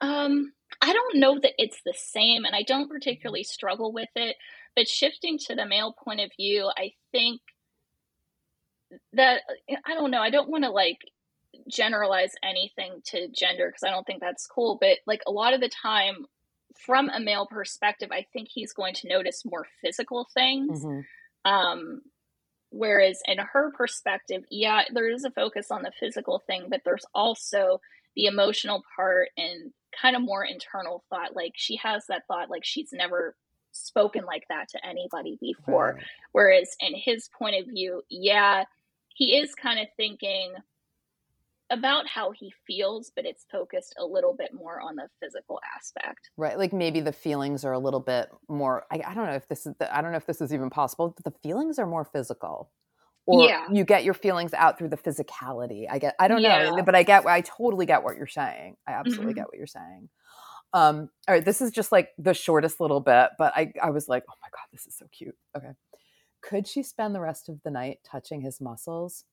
Um, I don't know that it's the same, and I don't particularly struggle with it. But shifting to the male point of view, I think that I don't know. I don't want to like generalize anything to gender because I don't think that's cool. But like a lot of the time, from a male perspective, I think he's going to notice more physical things. Mm-hmm. Um, whereas in her perspective, yeah, there is a focus on the physical thing, but there's also the emotional part and kind of more internal thought. Like she has that thought, like she's never spoken like that to anybody before. Right. Whereas in his point of view, yeah, he is kind of thinking about how he feels, but it's focused a little bit more on the physical aspect. Right. Like maybe the feelings are a little bit more, I, I don't know if this is, the, I don't know if this is even possible, but the feelings are more physical. Or yeah. you get your feelings out through the physicality. I get, I don't yeah. know, but I get, I totally get what you're saying. I absolutely mm-hmm. get what you're saying. Um, all right, this is just like the shortest little bit, but I, I was like, oh my God, this is so cute. Okay. Could she spend the rest of the night touching his muscles?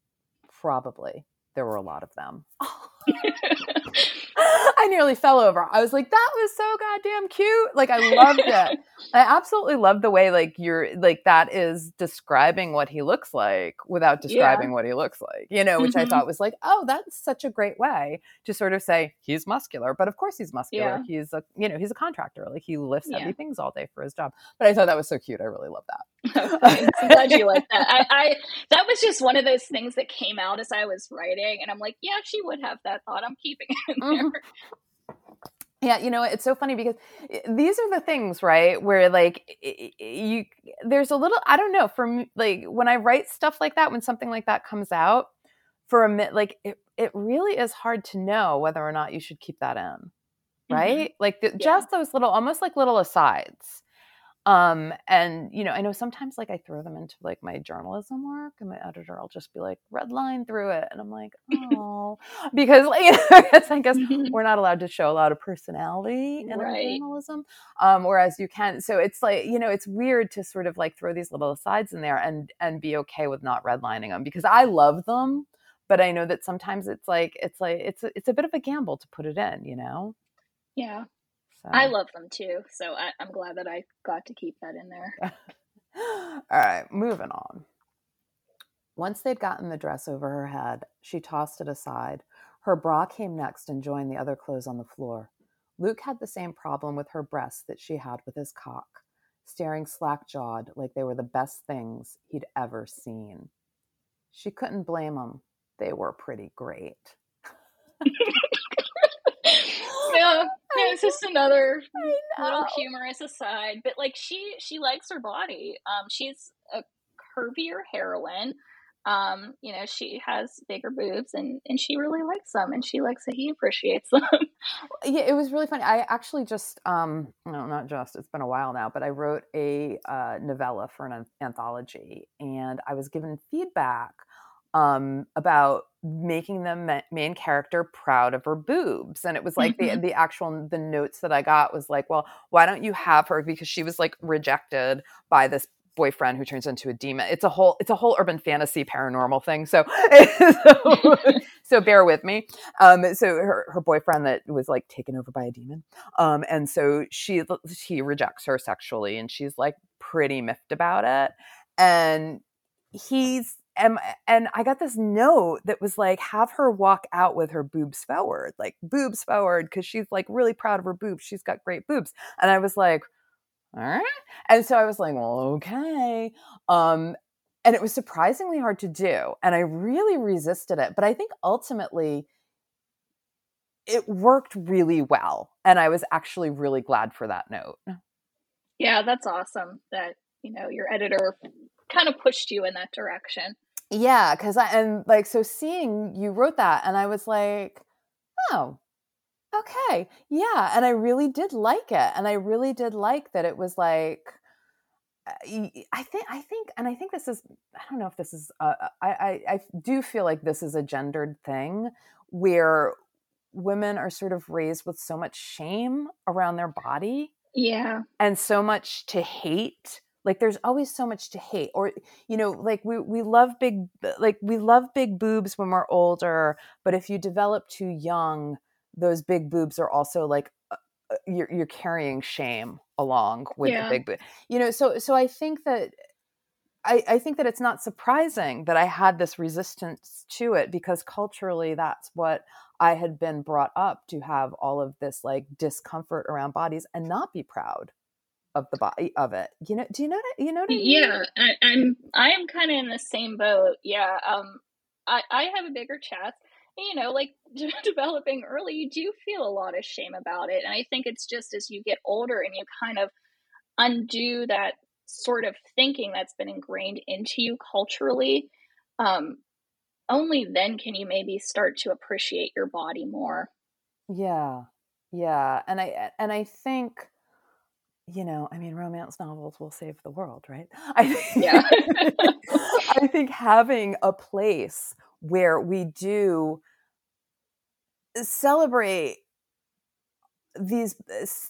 Probably there were a lot of them. I nearly fell over. I was like, that was so goddamn cute. Like I loved it. I absolutely love the way like you're like that is describing what he looks like without describing yeah. what he looks like. You know, which mm-hmm. I thought was like, oh, that's such a great way to sort of say he's muscular, but of course he's muscular. Yeah. He's a you know, he's a contractor. Like he lifts yeah. heavy things all day for his job. But I thought that was so cute. I really love that. I'm glad you like that. I, I that was just one of those things that came out as I was writing, and I'm like, yeah, she would have that thought. I'm keeping it in there. Mm-hmm. Yeah, you know, it's so funny because these are the things, right? Where like you, there's a little, I don't know, from like when I write stuff like that, when something like that comes out, for a minute, like it, it really is hard to know whether or not you should keep that in, mm-hmm. right? Mm-hmm. Like the, yeah. just those little, almost like little asides um and you know i know sometimes like i throw them into like my journalism work and my editor will just be like red line through it. And i'm like oh. Because like i guess we're not allowed to show a lot of personality in right. our journalism um whereas you can. So it's like you know it's weird to sort of like throw these little asides in there and and be okay with not redlining them because i love them but i know that sometimes it's like it's like it's a, it's a bit of a gamble to put it in you know? Yeah so. I love them too. So I, I'm glad that I got to keep that in there. All right, moving on. Once they'd gotten the dress over her head, she tossed it aside. Her bra came next and joined the other clothes on the floor. Luke had the same problem with her breasts that she had with his cock, staring slack jawed like they were the best things he'd ever seen. She couldn't blame him. They were pretty great. yeah, yeah, it's just another little humorous aside. But like she she likes her body. Um, she's a curvier heroine. um, you know, she has bigger boobs and, and she really likes them and she likes that he appreciates them. yeah, it was really funny. I actually just, um, no, not just, it's been a while now, but I wrote a uh, novella for an anthology and I was given feedback um, about making the main character proud of her boobs and it was like mm-hmm. the the actual the notes that i got was like well why don't you have her because she was like rejected by this boyfriend who turns into a demon. It's a whole it's a whole urban fantasy paranormal thing. So so, so, bear with me. Um, so her, her boyfriend that was like taken over by a demon. Um, and so she he rejects her sexually and she's like pretty miffed about it. And he's and, and I got this note that was like, have her walk out with her boobs forward, like boobs forward, because she's like really proud of her boobs. She's got great boobs. And I was like, all right. And so I was like, well, okay. Um, and it was surprisingly hard to do. And I really resisted it. But I think ultimately it worked really well. And I was actually really glad for that note. Yeah, that's awesome that, you know, your editor kind of pushed you in that direction. Yeah, because I and like so seeing you wrote that and I was like, oh, Okay. Yeah. And I really did like it. And I really did like that it was like, uh, I think, I think, and I think this is, I don't know if this is, uh, I, I, I do feel like this is a gendered thing where women are sort of raised with so much shame around their body. Yeah. And so much to hate like there's always so much to hate or you know like we we love big like we love big boobs when we're older but if you develop too young those big boobs are also like uh, uh, you're you're carrying shame along with yeah. the big boob. You know, so so I think that I, I think that it's not surprising that I had this resistance to it because culturally that's what I had been brought up to have all of this like discomfort around bodies and not be proud of the body of it. You know, do you know that you know what I mean? Yeah, I, I'm I am kind of in the same boat. Yeah. Um I, I have a bigger chest you know, like developing early, you do feel a lot of shame about it. And I think it's just as you get older and you kind of undo that sort of thinking that's been ingrained into you culturally, um, only then can you maybe start to appreciate your body more. Yeah. Yeah. And I and I think you know, I mean, romance novels will save the world, right? I think, yeah. I think having a place where we do celebrate these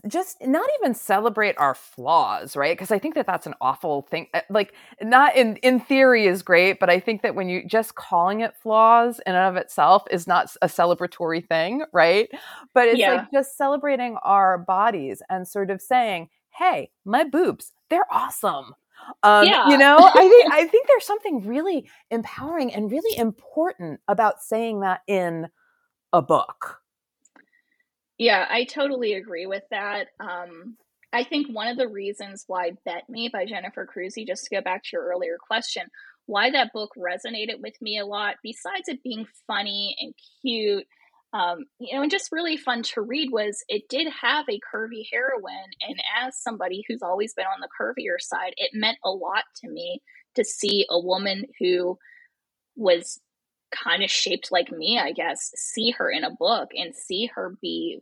just not even celebrate our flaws right because i think that that's an awful thing eh, like not in in theory is great but i think that when you just calling it flaws in and of itself is not a celebratory thing right but it's yeah. like just celebrating our bodies and sort of saying hey my boobs they're awesome um, yeah. You know, I think I think there's something really empowering and really important about saying that in a book. Yeah, I totally agree with that. Um, I think one of the reasons why Bet Me by Jennifer Crusie, just to go back to your earlier question, why that book resonated with me a lot, besides it being funny and cute um, you know, and just really fun to read was it did have a curvy heroine. And as somebody who's always been on the curvier side, it meant a lot to me to see a woman who was kind of shaped like me, I guess, see her in a book and see her be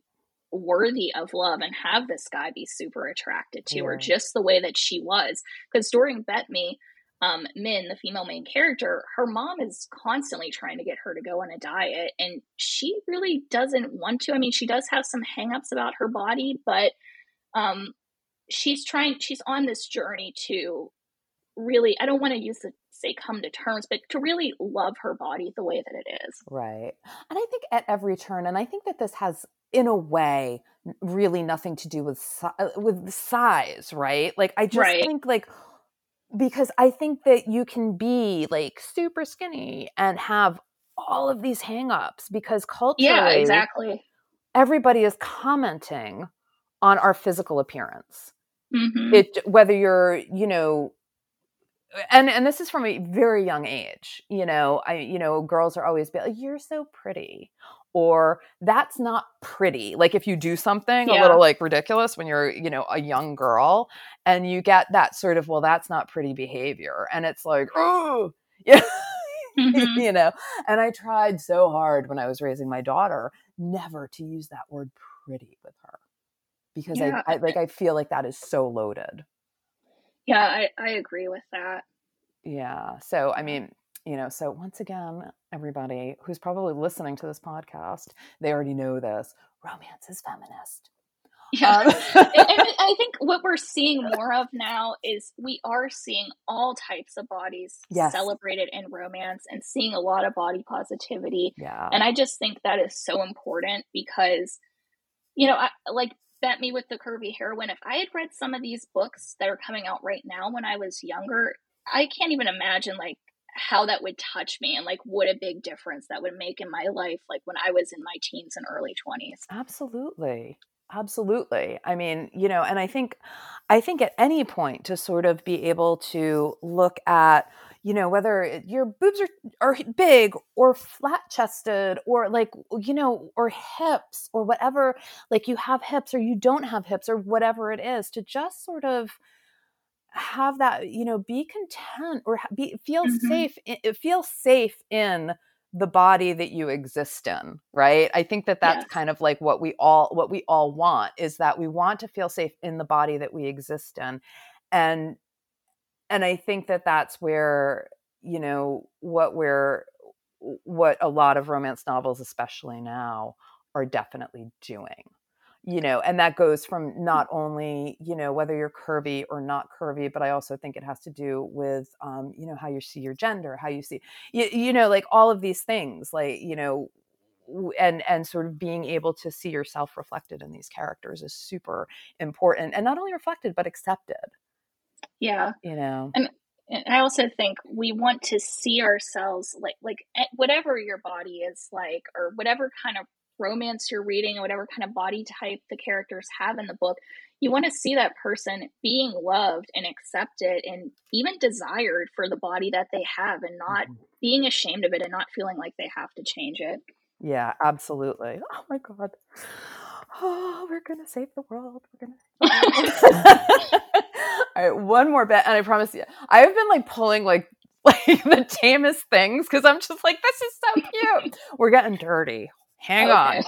worthy of love and have this guy be super attracted to yeah. her just the way that she was. Because during Bet Me, um, Min, the female main character, her mom is constantly trying to get her to go on a diet, and she really doesn't want to. I mean, she does have some hangups about her body, but um, she's trying. She's on this journey to really. I don't want to use the say come to terms, but to really love her body the way that it is. Right, and I think at every turn, and I think that this has, in a way, really nothing to do with with size, right? Like I just right. think like because I think that you can be like super skinny and have all of these hangups because culturally, yeah, exactly. Everybody is commenting on our physical appearance. Mm-hmm. It whether you're, you know, and and this is from a very young age. You know, I you know, girls are always be like, "You're so pretty," or that's not pretty. Like if you do something yeah. a little like ridiculous when you're, you know, a young girl and you get that sort of, well, that's not pretty behavior. And it's like, oh, yeah. mm-hmm. you know. And I tried so hard when I was raising my daughter never to use that word pretty with her because yeah. I, I like I feel like that is so loaded. Yeah, I, I agree with that. Yeah. So I mean, you know, so once again, everybody who's probably listening to this podcast, they already know this. Romance is feminist. Yeah. Um, and, I think what we're seeing more of now is we are seeing all types of bodies yes. celebrated in romance and seeing a lot of body positivity. Yeah. And I just think that is so important because, you know, I, like Bet Me with the Curvy Heroine, if I had read some of these books that are coming out right now when I was younger, I can't even imagine like how that would touch me and like what a big difference that would make in my life like when I was in my teens and early 20s. Absolutely. Absolutely. I mean, you know, and I think I think at any point to sort of be able to look at, you know, whether your boobs are are big or flat chested or like, you know, or hips or whatever, like you have hips or you don't have hips or whatever it is to just sort of have that, you know, be content or be feel mm-hmm. safe feel safe in the body that you exist in right i think that that's yes. kind of like what we all what we all want is that we want to feel safe in the body that we exist in and and i think that that's where you know what we're what a lot of romance novels especially now are definitely doing you know and that goes from not only you know whether you're curvy or not curvy but i also think it has to do with um, you know how you see your gender how you see you, you know like all of these things like you know and and sort of being able to see yourself reflected in these characters is super important and not only reflected but accepted. Yeah you know? and and I also think we want to see ourselves like like eh, whatever your body is like or whatever kind of romance you're reading or whatever kind of body type the characters have in the book, you want to see that person being loved and accepted and even desired for the body that they have and not mm-hmm. being ashamed of it and not feeling like they have to change it. Yeah, absolutely. Oh my God. Oh, we're going to save the world. We're going to. All right, one more bit. And I promise you, I've been like pulling like like the tamest things because I'm just like, this is so cute. We're getting dirty. Hang okay. on.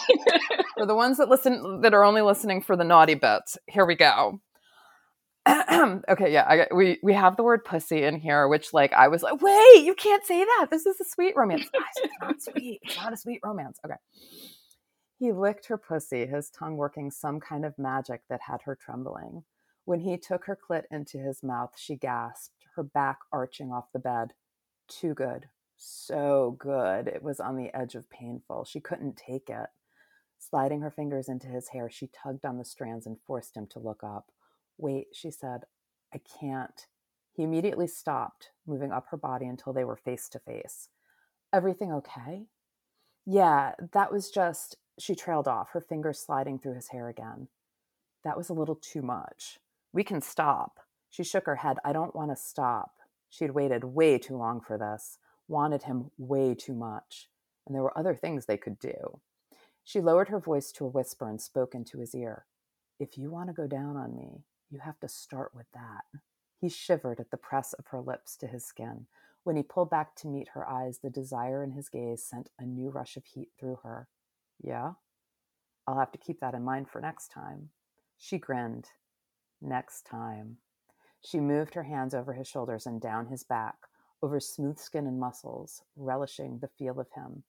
for the ones that listen that are only listening for the naughty bits, here we go. okay, yeah, I, we we have the word pussy in here, which like I was like, wait, you can't say that. This is a sweet romance. Guys, it's not sweet. It's not a sweet romance. Okay. He licked her pussy, his tongue working some kind of magic that had her trembling. When he took her clit into his mouth, she gasped, her back arching off the bed. Too good so good. It was on the edge of painful. She couldn't take it. Sliding her fingers into his hair, she tugged on the strands and forced him to look up. Wait, she said, I can't. He immediately stopped, moving up her body until they were face to face. Everything okay? Yeah, that was just. She trailed off, her fingers sliding through his hair again. That was a little too much. We can stop. She shook her head. I don't want to stop. She had waited way too long for this wanted him way too much, and there were other things they could do. She lowered her voice to a whisper and spoke into his ear. If you want to go down on me, you have to start with that. He shivered at the press of her lips to his skin. When he pulled back to meet her eyes, the desire in his gaze sent a new rush of heat through her. Yeah? I'll have to keep that in mind for next time. She grinned. Next time. She moved her hands over his shoulders and down his back, over smooth skin and muscles, relishing the feel of him.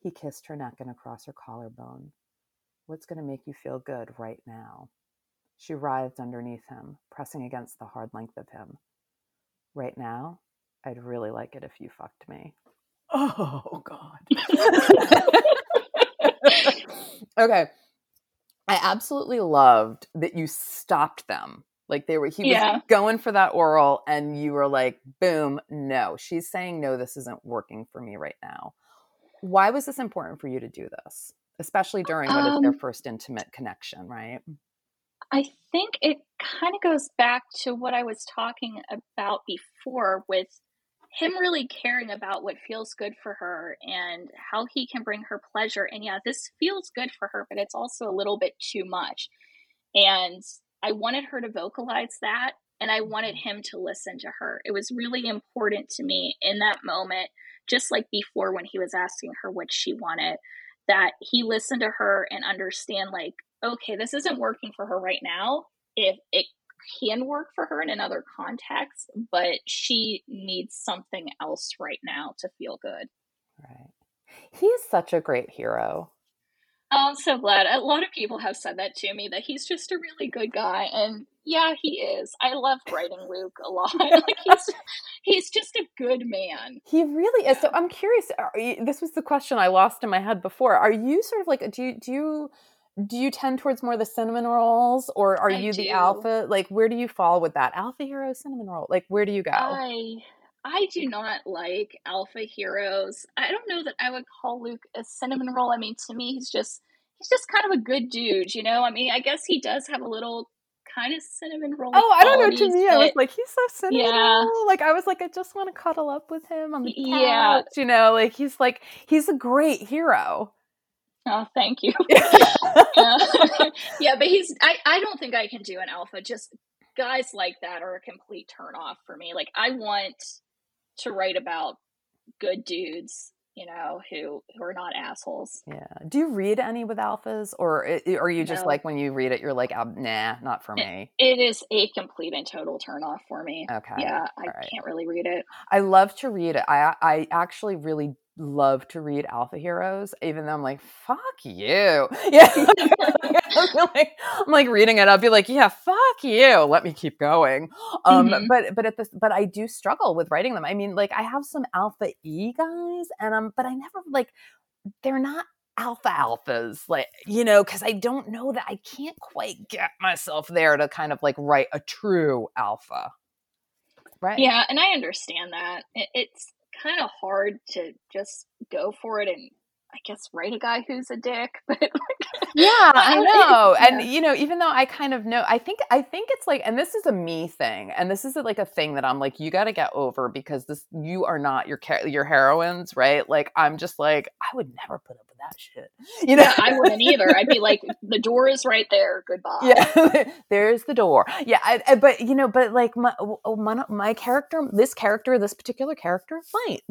He kissed her neck and across her collarbone. What's going to make you feel good right now? She writhed underneath him, pressing against the hard length of him. Right now, I'd really like it if you fucked me. Oh, God. okay. I absolutely loved that you stopped them like they were, he yeah. was going for that oral, and you were like, boom, no. She's saying, no, this isn't working for me right now. Why was this important for you to do this, especially during what um, is their um first intimate connection, right? I think it kind of goes back to what I was talking about before with him really caring about what feels good for her and how he can bring her pleasure. And yeah, this feels good for her, but it's also a little bit too much. And I wanted her to vocalize that and I wanted mm-hmm. him to listen to her. It was really important to me in that moment, just like before when he was asking her what she wanted, that he listened to her and understand like, okay, this isn't working for her right now. If it can work for her in another context, but she needs something else right now to feel good. Right. He's such a great hero. Oh, I'm so glad. A lot of people have said that to me that he's just a really good guy, and yeah, he is. I love writing Luke a lot. like he's he's just a good man. He really is. So I'm curious. Uh, you, this was the question I lost in my head before. Are you sort of like do you do you do you tend towards more the cinnamon rolls, or are I you do. the alpha? Like, where do you fall with that alpha hero cinnamon roll? Like, where do you go? I I do not like alpha heroes. I don't know that I would call Luke a cinnamon roll. I mean, to me, he's just he's just kind of a good dude, you know. I mean, I guess he does have a little kind of cinnamon roll. Oh, I don't know. To me, I was like, he's so cinnamon yeah. roll. Like, I was like, I just want to cuddle up with him on the couch. Yeah, you know, like he's like he's a great hero. Oh, thank you. yeah. yeah, but he's. I. I don't think I can do an alpha. Just guys like that are a complete turn off for me. Like, I want to write about good dudes you know who who are not assholes. Yeah. Do you read any with alphas or are you just no. like when you read it you're like um, nah not for me. it is a complete and total turn off for me. Okay. Yeah i right. can't really read it. I love to read it. I i actually really love to read alpha heroes, even though I'm like, fuck you. Yeah. I'm, like, I'm like reading it. I'll be like, yeah, fuck you. Let me keep going. Um, mm-hmm. but but at this but I do struggle with writing them. I mean, like I have some alpha E guys and um, but I never like they're not alpha alphas like you know because i don't know that i can't quite get myself there to kind of like write a true alpha right yeah and i understand that it's kind of hard to just go for it and I guess write a guy who's a dick, but yeah, I know. Yeah. And you know, even though I kind of know, I think I think it's like, and this is a me thing, and this is like a thing that I'm like, you got to get over because this you are not your your heroines, right? Like I'm just like, I would never put with that shit. You know, yeah, I wouldn't either. I'd be like, the door is right there. Goodbye. Yeah, there's the door. Yeah, I, I, but you know, but like my, my my character, this character, this particular character might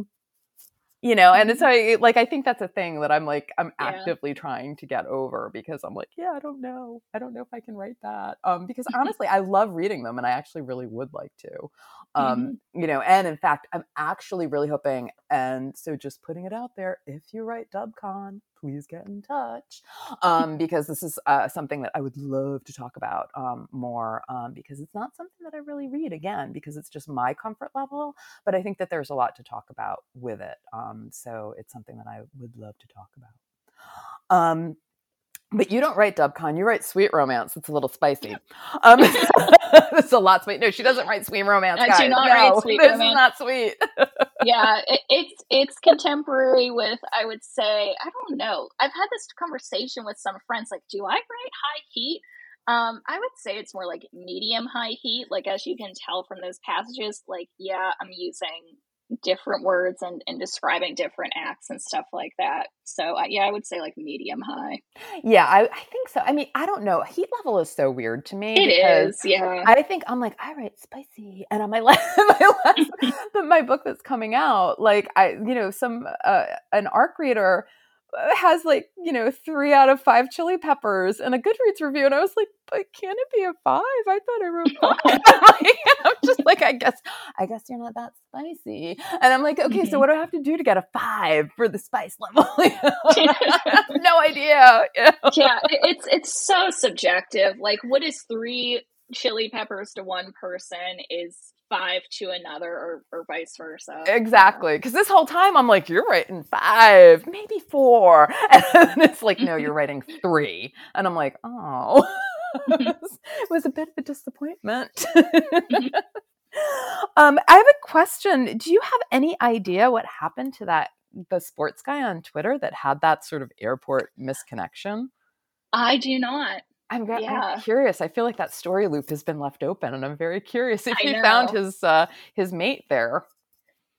you know and it's mm-hmm. like i think that's a thing that i'm like i'm yeah. actively trying to get over because i'm like yeah i don't know i don't know if i can write that um because honestly i love reading them and i actually really would like to um mm-hmm. you know and in fact i'm actually really hoping and so just putting it out there if you write dubcon please get in touch um, because this is uh, something that I would love to talk about um, more um, because it's not something that I really read again because it's just my comfort level. But I think that there's a lot to talk about with it. Um, so it's something that I would love to talk about. Um, but you don't write Dubcon, you write sweet romance. It's a little spicy. It's a lot sweet. No, she doesn't write sweet romance. I guys. do not no, write sweet this romance. is not sweet. yeah, it, it's it's contemporary with I would say I don't know. I've had this conversation with some friends. Like, do I write high heat? Um, I would say it's more like medium high heat. Like as you can tell from those passages, like yeah, I'm using different words and, and describing different acts and stuff like that. So uh, yeah, I would say like medium high. Yeah, I, I think so. I mean, I don't know. Heat level is so weird to me. It is, yeah. I think I'm like, I write spicy, and on my last, my last, my book that's coming out, like I, you know, some uh, an arc reader has like you know three out of five chili peppers and a Goodreads review, and I was like, but can it be a five? I thought I wrote five. I'm just like, I guess, I guess you're not that spicy, and I'm like, okay, mm-hmm. so what do I have to do to get a five for the spice level? no idea. Yeah. yeah, it's it's so subjective. Like, what is three chili peppers to one person is five to another or, or vice versa. Exactly. Because this whole time I'm like, you're writing five, maybe four. And it's like, no, you're writing three. And I'm like, oh, it was a bit of a disappointment. um, I have a question. Do you have any idea what happened to that the sports guy on Twitter that had that sort of airport misconnection? I do not. I'm, yeah. I'm, curious. I feel like that story loop has been left open, and I'm very curious if he found his uh, his mate there.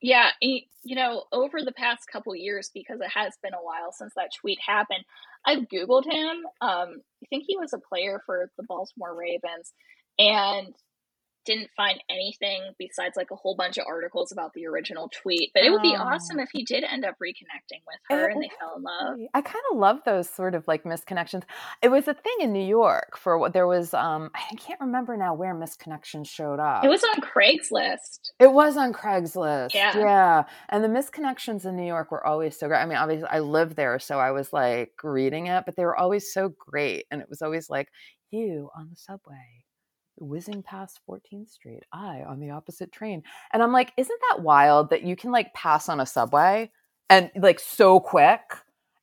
Yeah, he, you know, over the past couple years, because it has been a while since that tweet happened, I've Googled him. Um, I think he was a player for the Baltimore Ravens, and didn't find anything besides like a whole bunch of articles about the original tweet. But it would be oh. awesome if he did end up reconnecting with her it, and they fell in love. I kind of love those sort of like misconnections. It was a thing in New York for what there was. um I can't remember now where misconnections showed up. It was on Craigslist. It was on Craigslist. Yeah, yeah. And the misconnections in New York were always so great. I mean, obviously, I lived there, so I was like reading it, but they were always so great, and it was always like you on the subway whizzing past 14th Street, I on the opposite train. And I'm like, isn't that wild that you can like pass on a subway and like so quick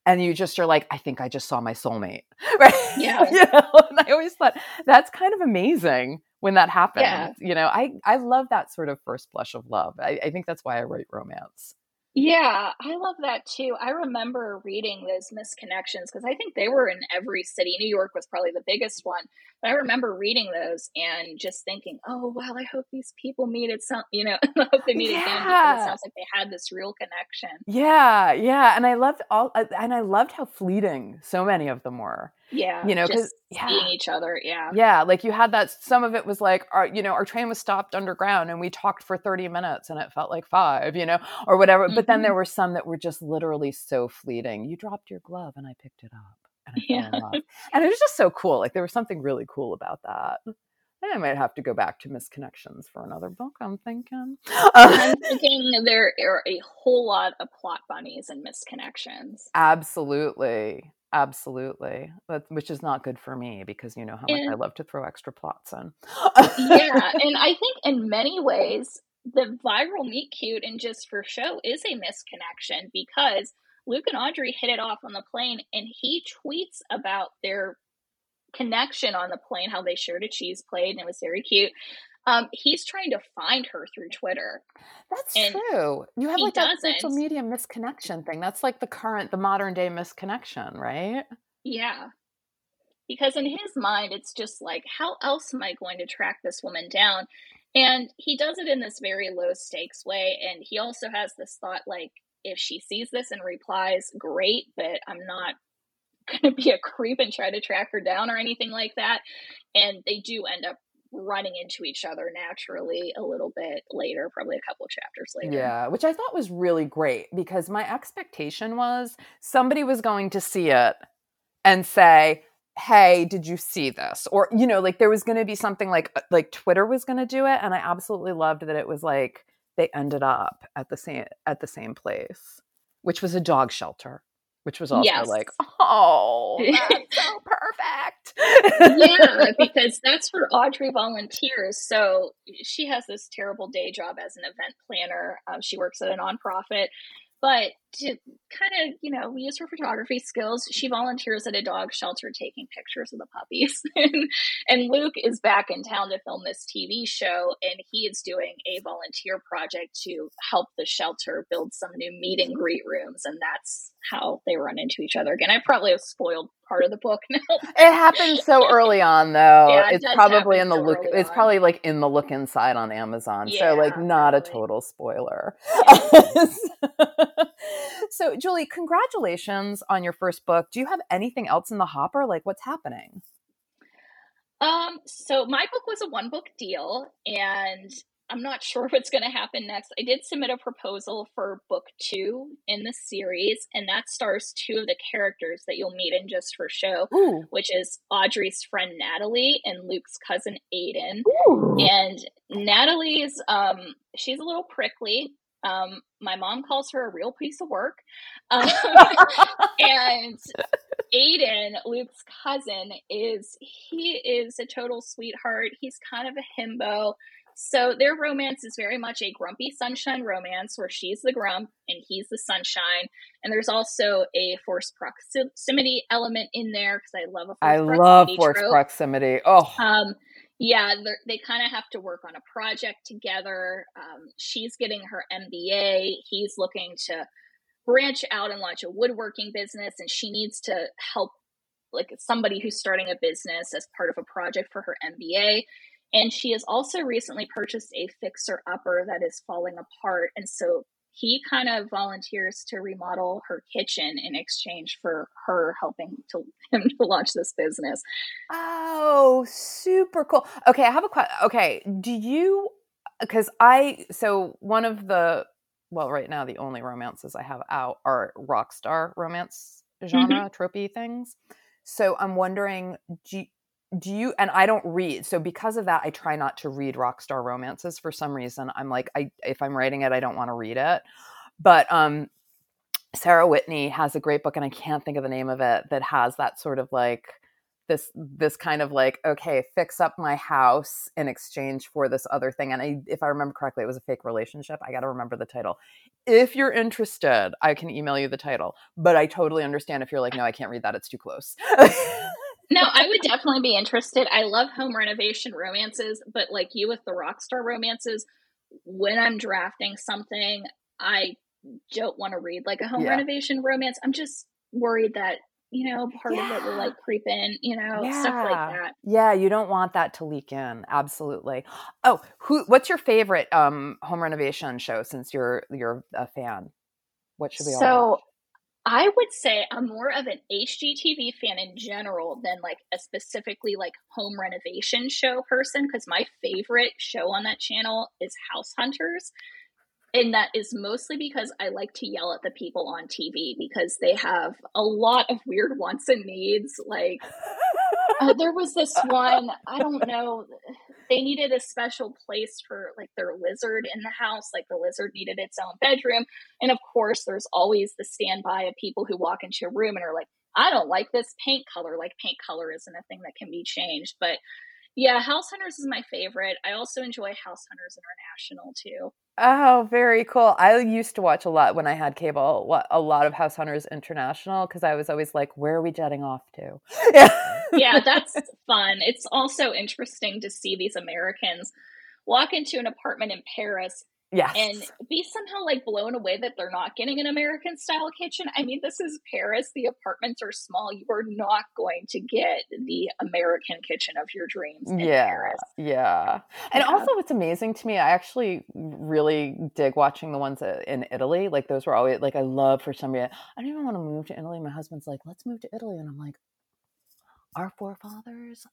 and you just are like, I think I just saw my soulmate. Right. Yeah. you know? And I always thought that's kind of amazing when that happens. Yeah. You know, I, I love that sort of first blush of love. I, I think that's why I write romance. Yeah, I love that too. I remember reading those misconnections because I think they were in every city. New York was probably the biggest one. But I remember reading those and just thinking, oh, wow, I hope these people meet at some, you know, I hope they meet yeah. again because it sounds like they had this real connection. Yeah, yeah. And I loved all, and I loved how fleeting so many of them were. Yeah. You know, because yeah. seeing each other. Yeah. Yeah. Like you had that, some of it was like, our, you know, our train was stopped underground and we talked for 30 minutes and it felt like five, you know, or whatever. Mm-hmm. But then there mm-hmm. were some that were just literally so fleeting. You dropped your glove and I picked it up. And, yeah. and it was just so cool. Like there was something really cool about that. And I might have to go back to misconnections for another book. I'm thinking. I'm thinking there are a whole lot of plot bunnies and misconnections. Absolutely, Absolutely. But, which is not good for me because you know how much and, I love to throw extra plots in. yeah. And I think in many ways, the viral meet cute and just for show is a misconnection because Luke and Audrey hit it off on the plane and he tweets about their connection on the plane, how they shared a cheese plate and it was very cute. Um, he's trying to find her through Twitter. That's and true. You have like that social media misconnection thing. That's like the current, the modern day misconnection, right? Yeah. Because in his mind, it's just like, how else am I going to track this woman down? And he does it in this very low stakes way. And he also has this thought like, if she sees this and replies, great, but I'm not going to be a creep and try to track her down or anything like that. And they do end up running into each other naturally a little bit later, probably a couple chapters later. Yeah, which I thought was really great because my expectation was somebody was going to see it and say, "Hey, did you see this?" Or you know, like there was going to be something like uh, like Twitter was going to do it, and I absolutely loved that it was like they ended up at the same at the same place, which was a dog shelter which was also yes. like, oh, that's so perfect. yeah, because that's where Audrey volunteers. So she has this terrible day job as an event planner. Um, she works at a nonprofit, but to kind of, you know, use her photography skills, she volunteers at a dog shelter taking pictures of the puppies. and, and Luke is back in town to film this TV show, and he is doing a volunteer project to help the shelter build some new meet and greet rooms. And that's how they run into each other again. I probably have spoiled part of the book now. it happens so early on, though. Yeah, it it's probably in the so look. It's on. probably like in the look inside on Amazon. Yeah, so like not probably. a total spoiler. Yeah. So, Julie, congratulations on your first book. Do you have anything else in the hopper? Like, what's happening? Um, so my book was a one book deal, and I'm not sure what's going to happen next. I did submit a proposal for book two in the series, and that stars two of the characters that you'll meet in Just for Show, Ooh. which is Audrey's friend Natalie and Luke's cousin Aiden. Ooh. And Natalie's, um, she's a little prickly, um, my mom calls her a real piece of work. Um, and Aiden, Luke's cousin, is he is a total sweetheart. He's kind of a himbo. So their romance is very much a grumpy sunshine romance where she's the grump and he's the sunshine. And there's also a forced proximity element in there because I love a I love forced trope. proximity. Oh. Um, yeah, they kind of have to work on a project together. Um, she's getting her MBA. He's looking to branch out and launch a woodworking business, and she needs to help like somebody who's starting a business as part of a project for her MBA. And she has also recently purchased a fixer upper that is falling apart. And so he kind of volunteers to remodel her kitchen in exchange for her helping to him to launch this business. Oh, super cool. Okay, I have a question. Okay, do you because I so one of the well, right now the only romances I have out are rock star romance genre mm-hmm. tropey things. So I'm wondering, do you, do you and I don't read. So because of that, I try not to read rock star romances for some reason. I'm like, I if I'm writing it, I don't want to read it. But um Sarah Whitney has a great book, and I can't think of the name of it, that has that sort of like this this kind of like okay fix up my house in exchange for this other thing and I, if i remember correctly it was a fake relationship i got to remember the title if you're interested i can email you the title but i totally understand if you're like no i can't read that it's too close no i would definitely be interested i love home renovation romances but like you with the rock star romances when i'm drafting something i don't want to read like a home yeah. renovation romance i'm just worried that you know, part yeah. of it will like creep in, you know, yeah. stuff like that. Yeah, you don't want that to leak in. Absolutely. Oh, who what's your favorite um home renovation show since you're you're a fan? What should we So all I would say I'm more of an HGTV fan in general than like a specifically like home renovation show person because my favorite show on that channel is House Hunters and that is mostly because I like to yell at the people on TV because they have a lot of weird wants and needs. Like, uh, there was this one, I don't know, they needed a special place for like their lizard in the house. Like, the lizard needed its own bedroom. And of course, there's always the standby of people who walk into a room and are like, I don't like this paint color. Like, paint color isn't a thing that can be changed. But yeah, House Hunters is my favorite. I also enjoy House Hunters International too. Oh, very cool. I used to watch a lot when I had cable, a lot of House Hunters International because I was always like, where are we jetting off to? yeah, that's fun. It's also interesting to see these Americans walk into an apartment in Paris Yes. And be somehow like blown away that they're not getting an American style kitchen. I mean, this is Paris. The apartments are small. You are not going to get the American kitchen of your dreams. yeah. Paris. Yeah. And yeah. also, what's amazing to me, I actually really dig watching the ones in Italy. Like, those were always like, I love for somebody, I don't even want to move to Italy. My husband's like, let's move to Italy. And I'm like, our forefathers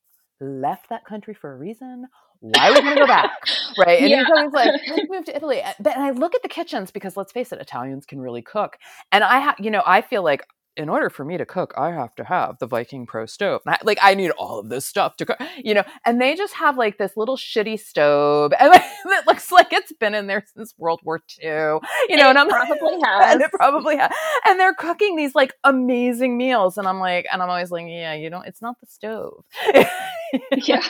left that country for a reason. Why are we going to go back? Right. And yeah. he's like, let's move to Italy. But I look at the kitchens because let's face it, Italians can really cook. And I have, you know, I feel like in order for me to cook, I have to have the Viking Pro stove. I, like I need all of this stuff to cook, you know. And they just have like this little shitty stove, and like, it looks like it's been in there since World War II, you know. It and I'm probably has, and it probably has. And they're cooking these like amazing meals, and I'm like, and I'm always like, yeah, you know, it's not the stove. yeah.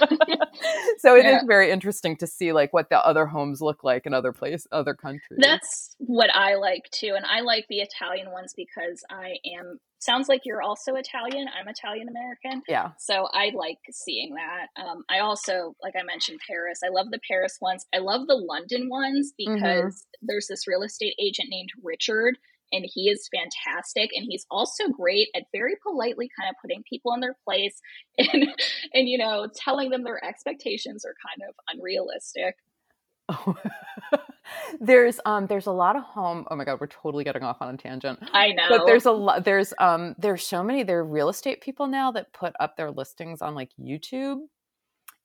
so it yeah. is very interesting to see like what the other homes look like in other places, other countries. That's what I like too, and I like the Italian ones because I am sounds like you're also Italian. I'm Italian American. Yeah. So I like seeing that. Um, I also, like I mentioned, Paris. I love the Paris ones. I love the London ones mm-hmm. because mm-hmm. there's this real estate agent named Richard, and he is fantastic. And he's also great at very politely kind of putting people in their place and, and you know, telling them their expectations are kind of unrealistic. Oh. there's um there's a lot of home oh my god we're totally getting off on a tangent i know but there's a lot there's um there's so many there are real estate people now that put up their listings on like youtube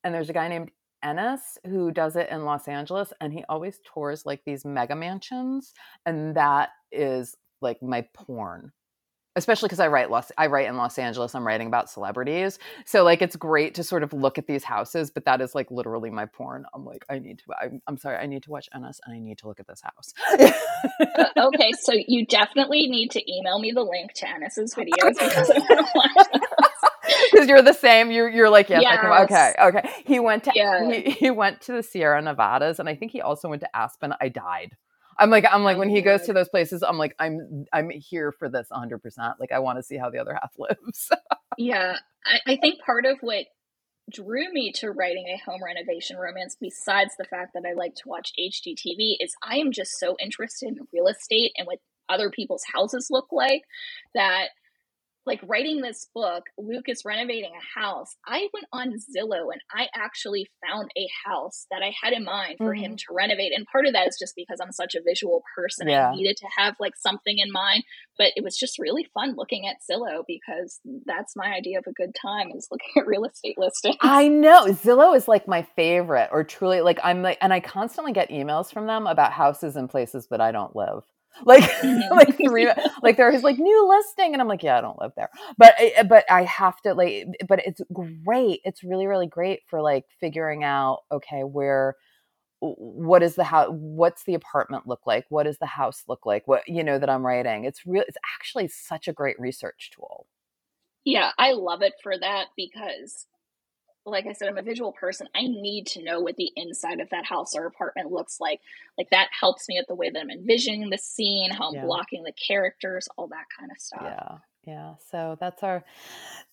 and there's a guy named enes who does it in los angeles and he always tours like these mega mansions and that is like my porn especially because I write Los I write in Los Angeles. I'm writing about celebrities, so like it's great to sort of look at these houses. But that is like literally my porn. I'm like, I need to. I'm, I'm sorry, I need to watch Enes and I need to look at this house. uh, okay, so you definitely need to email me the link to Enes's videos because I want to watch because you're the same. You're you're like yes, yes. okay, okay. He went to yeah. he, he went to the Sierra Nevadas, and I think he also went to Aspen. I died. I'm like I'm like when he goes to those places, I'm like I'm I'm here for this 100. percent Like I want to see how the other half lives. yeah, I, I think part of what drew me to writing a home renovation romance, besides the fact that I like to watch HGTV, is I am just so interested in real estate and what other people's houses look like that like writing this book, Luke is renovating a house. I went on Zillow and I actually found a house that I had in mind for mm-hmm. him to renovate. And part of that is just because I'm such a visual person. Yeah. I needed to have like something in mind. But it was just really fun looking at Zillow because that's my idea of a good time is looking at real estate listings. I know. Zillow is like my favorite or truly like I'm like and I constantly get emails from them about houses and places that I don't live like mm-hmm. like three like there is like new listing and i'm like yeah i don't live there. But eh, but i have to like but it's great it's really really great for like figuring out okay where what is the house what's the apartment look like? What does the house look like? What you know that i'm writing. It's real it's actually such a great research tool. Yeah i love it for that because like I said, I'm a visual person. I need to know what the inside of that house or apartment looks like. Like that helps me with the way that I'm envisioning the scene, how I'm yeah. blocking the characters, all that kind of stuff. Yeah. Yeah. So that's our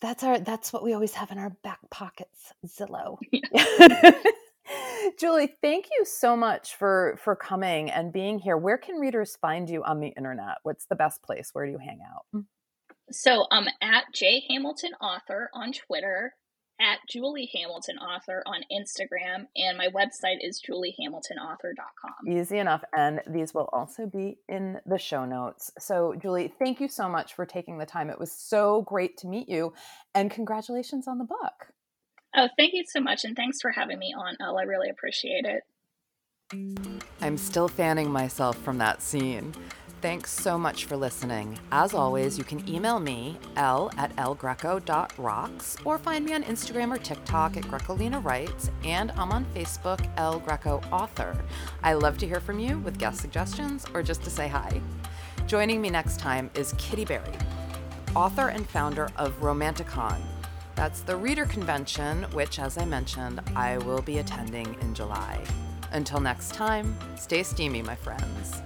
that's our that's what we always have in our back pockets, Zillow. Yeah. Julie, thank you so much for for coming and being here. Where can readers find you on the internet? What's the best place? Where do you hang out? So I'm at J Hamilton Author on Twitter at Julie Hamilton Author on Instagram, and my website is juliehamiltonauthor.com. Easy enough. And these will also be in the show notes. So, Julie, thank you so much for taking the time. It was so great to meet you, and congratulations on the book. Oh, thank you so much. And thanks for having me on, Elle. I really appreciate it. I'm still fanning myself from that scene. Thanks so much for listening. As always, you can email me, l at lgreco.rocks, or find me on Instagram or TikTok at Grecolina Writes, and I'm on Facebook, L Greco Author. I love to hear from you with guest suggestions or just to say hi. Joining me next time is Kitty Berry, author and founder of Romanticon. That's the reader convention, which, as I mentioned, I will be attending in July. Until next time, stay steamy, my friends.